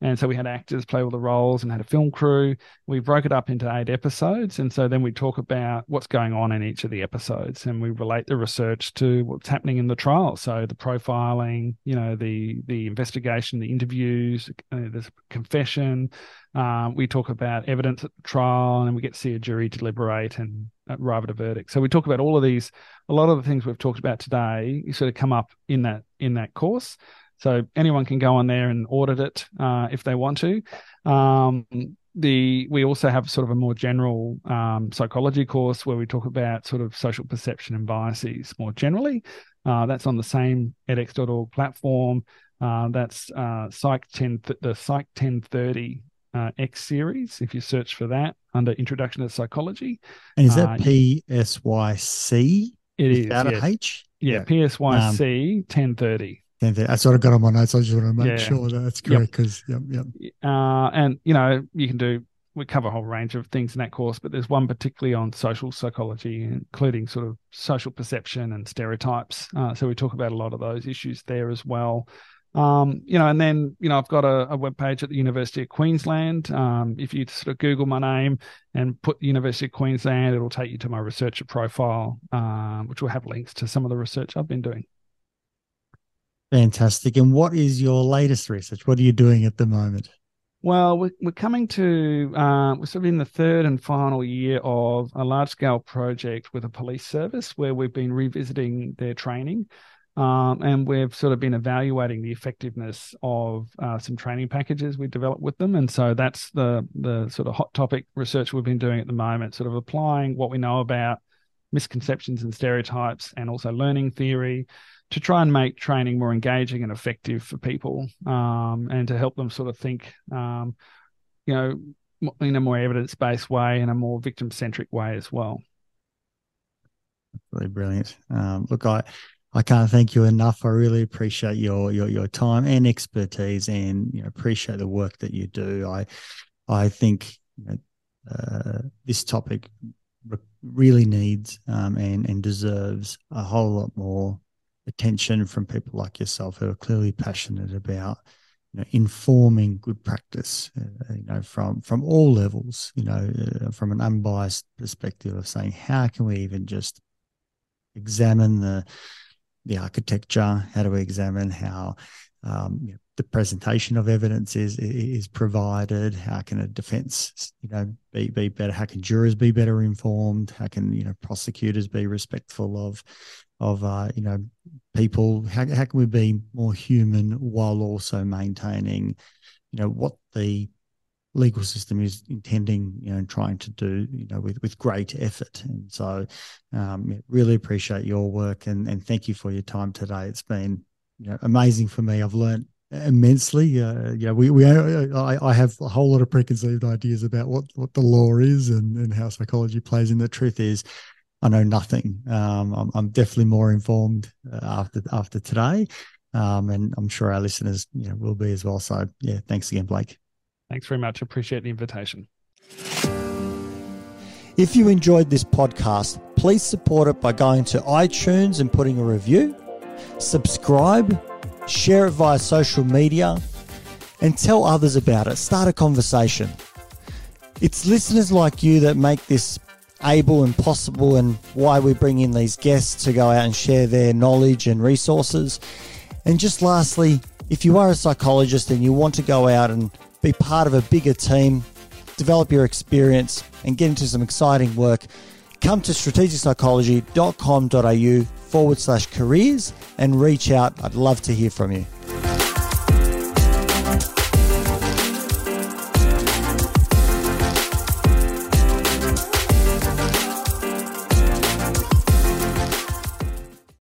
And so we had actors play all the roles and had a film crew. We broke it up into eight episodes. And so then we talk about what's going on in each of the episodes and we relate the research to what's happening in the trial. So the profiling, you know, the the investigation, the interviews, uh, there's confession. Um, we talk about evidence at the trial and we get to see a jury deliberate and arrive at a verdict. So we talk about all of these, a lot of the things we've talked about today sort of come up in that in that course. So anyone can go on there and audit it uh, if they want to. Um, the we also have sort of a more general um, psychology course where we talk about sort of social perception and biases more generally. Uh, that's on the same edX.org platform. Uh, that's uh, Psych 10 the Psych 1030 uh, X series. If you search for that under Introduction to Psychology, and is that uh, PSYC? It is without yeah. a H. Yeah, yeah. PSYC um, 1030. I sort of got on my notes. I just want to make yeah. sure that that's correct because, yep. yep, yep. Uh, and, you know, you can do, we cover a whole range of things in that course, but there's one particularly on social psychology, including sort of social perception and stereotypes. Uh, so we talk about a lot of those issues there as well. Um, you know, and then you know I've got a, a web page at the University of Queensland. Um, if you sort of Google my name and put University of Queensland, it'll take you to my researcher profile, um, which will have links to some of the research I've been doing. Fantastic. And what is your latest research? What are you doing at the moment? Well, we're, we're coming to, uh, we're sort of in the third and final year of a large scale project with a police service where we've been revisiting their training. Um, and we've sort of been evaluating the effectiveness of uh, some training packages we developed with them, and so that's the the sort of hot topic research we've been doing at the moment, sort of applying what we know about misconceptions and stereotypes, and also learning theory, to try and make training more engaging and effective for people um, and to help them sort of think, um, you know, in a more evidence based way and a more victim centric way as well. Really brilliant. Um, look, I, I can't thank you enough. I really appreciate your your your time and expertise, and you know, appreciate the work that you do. I I think you know, uh, this topic really needs um, and and deserves a whole lot more attention from people like yourself who are clearly passionate about you know, informing good practice, uh, you know, from from all levels, you know, uh, from an unbiased perspective of saying how can we even just examine the the architecture, how do we examine how um, you know, the presentation of evidence is is provided, how can a defense, you know, be be better, how can jurors be better informed, how can you know prosecutors be respectful of of uh, you know people how, how can we be more human while also maintaining you know what the legal system is intending you know trying to do you know with with great effort. And so um, really appreciate your work and and thank you for your time today. It's been you know amazing for me. I've learned immensely. Uh, yeah we we I, I have a whole lot of preconceived ideas about what what the law is and and how psychology plays in the truth is I know nothing. Um, I'm, I'm, definitely more informed uh, after after today, um, and I'm sure our listeners you know, will be as well. So yeah, thanks again, Blake. Thanks very much. Appreciate the invitation. If you enjoyed this podcast, please support it by going to iTunes and putting a review, subscribe, share it via social media, and tell others about it. Start a conversation. It's listeners like you that make this able and possible and why we bring in these guests to go out and share their knowledge and resources. And just lastly, if you are a psychologist and you want to go out and be part of a bigger team, develop your experience, and get into some exciting work, come to strategicpsychology.com.au forward slash careers and reach out. I'd love to hear from you.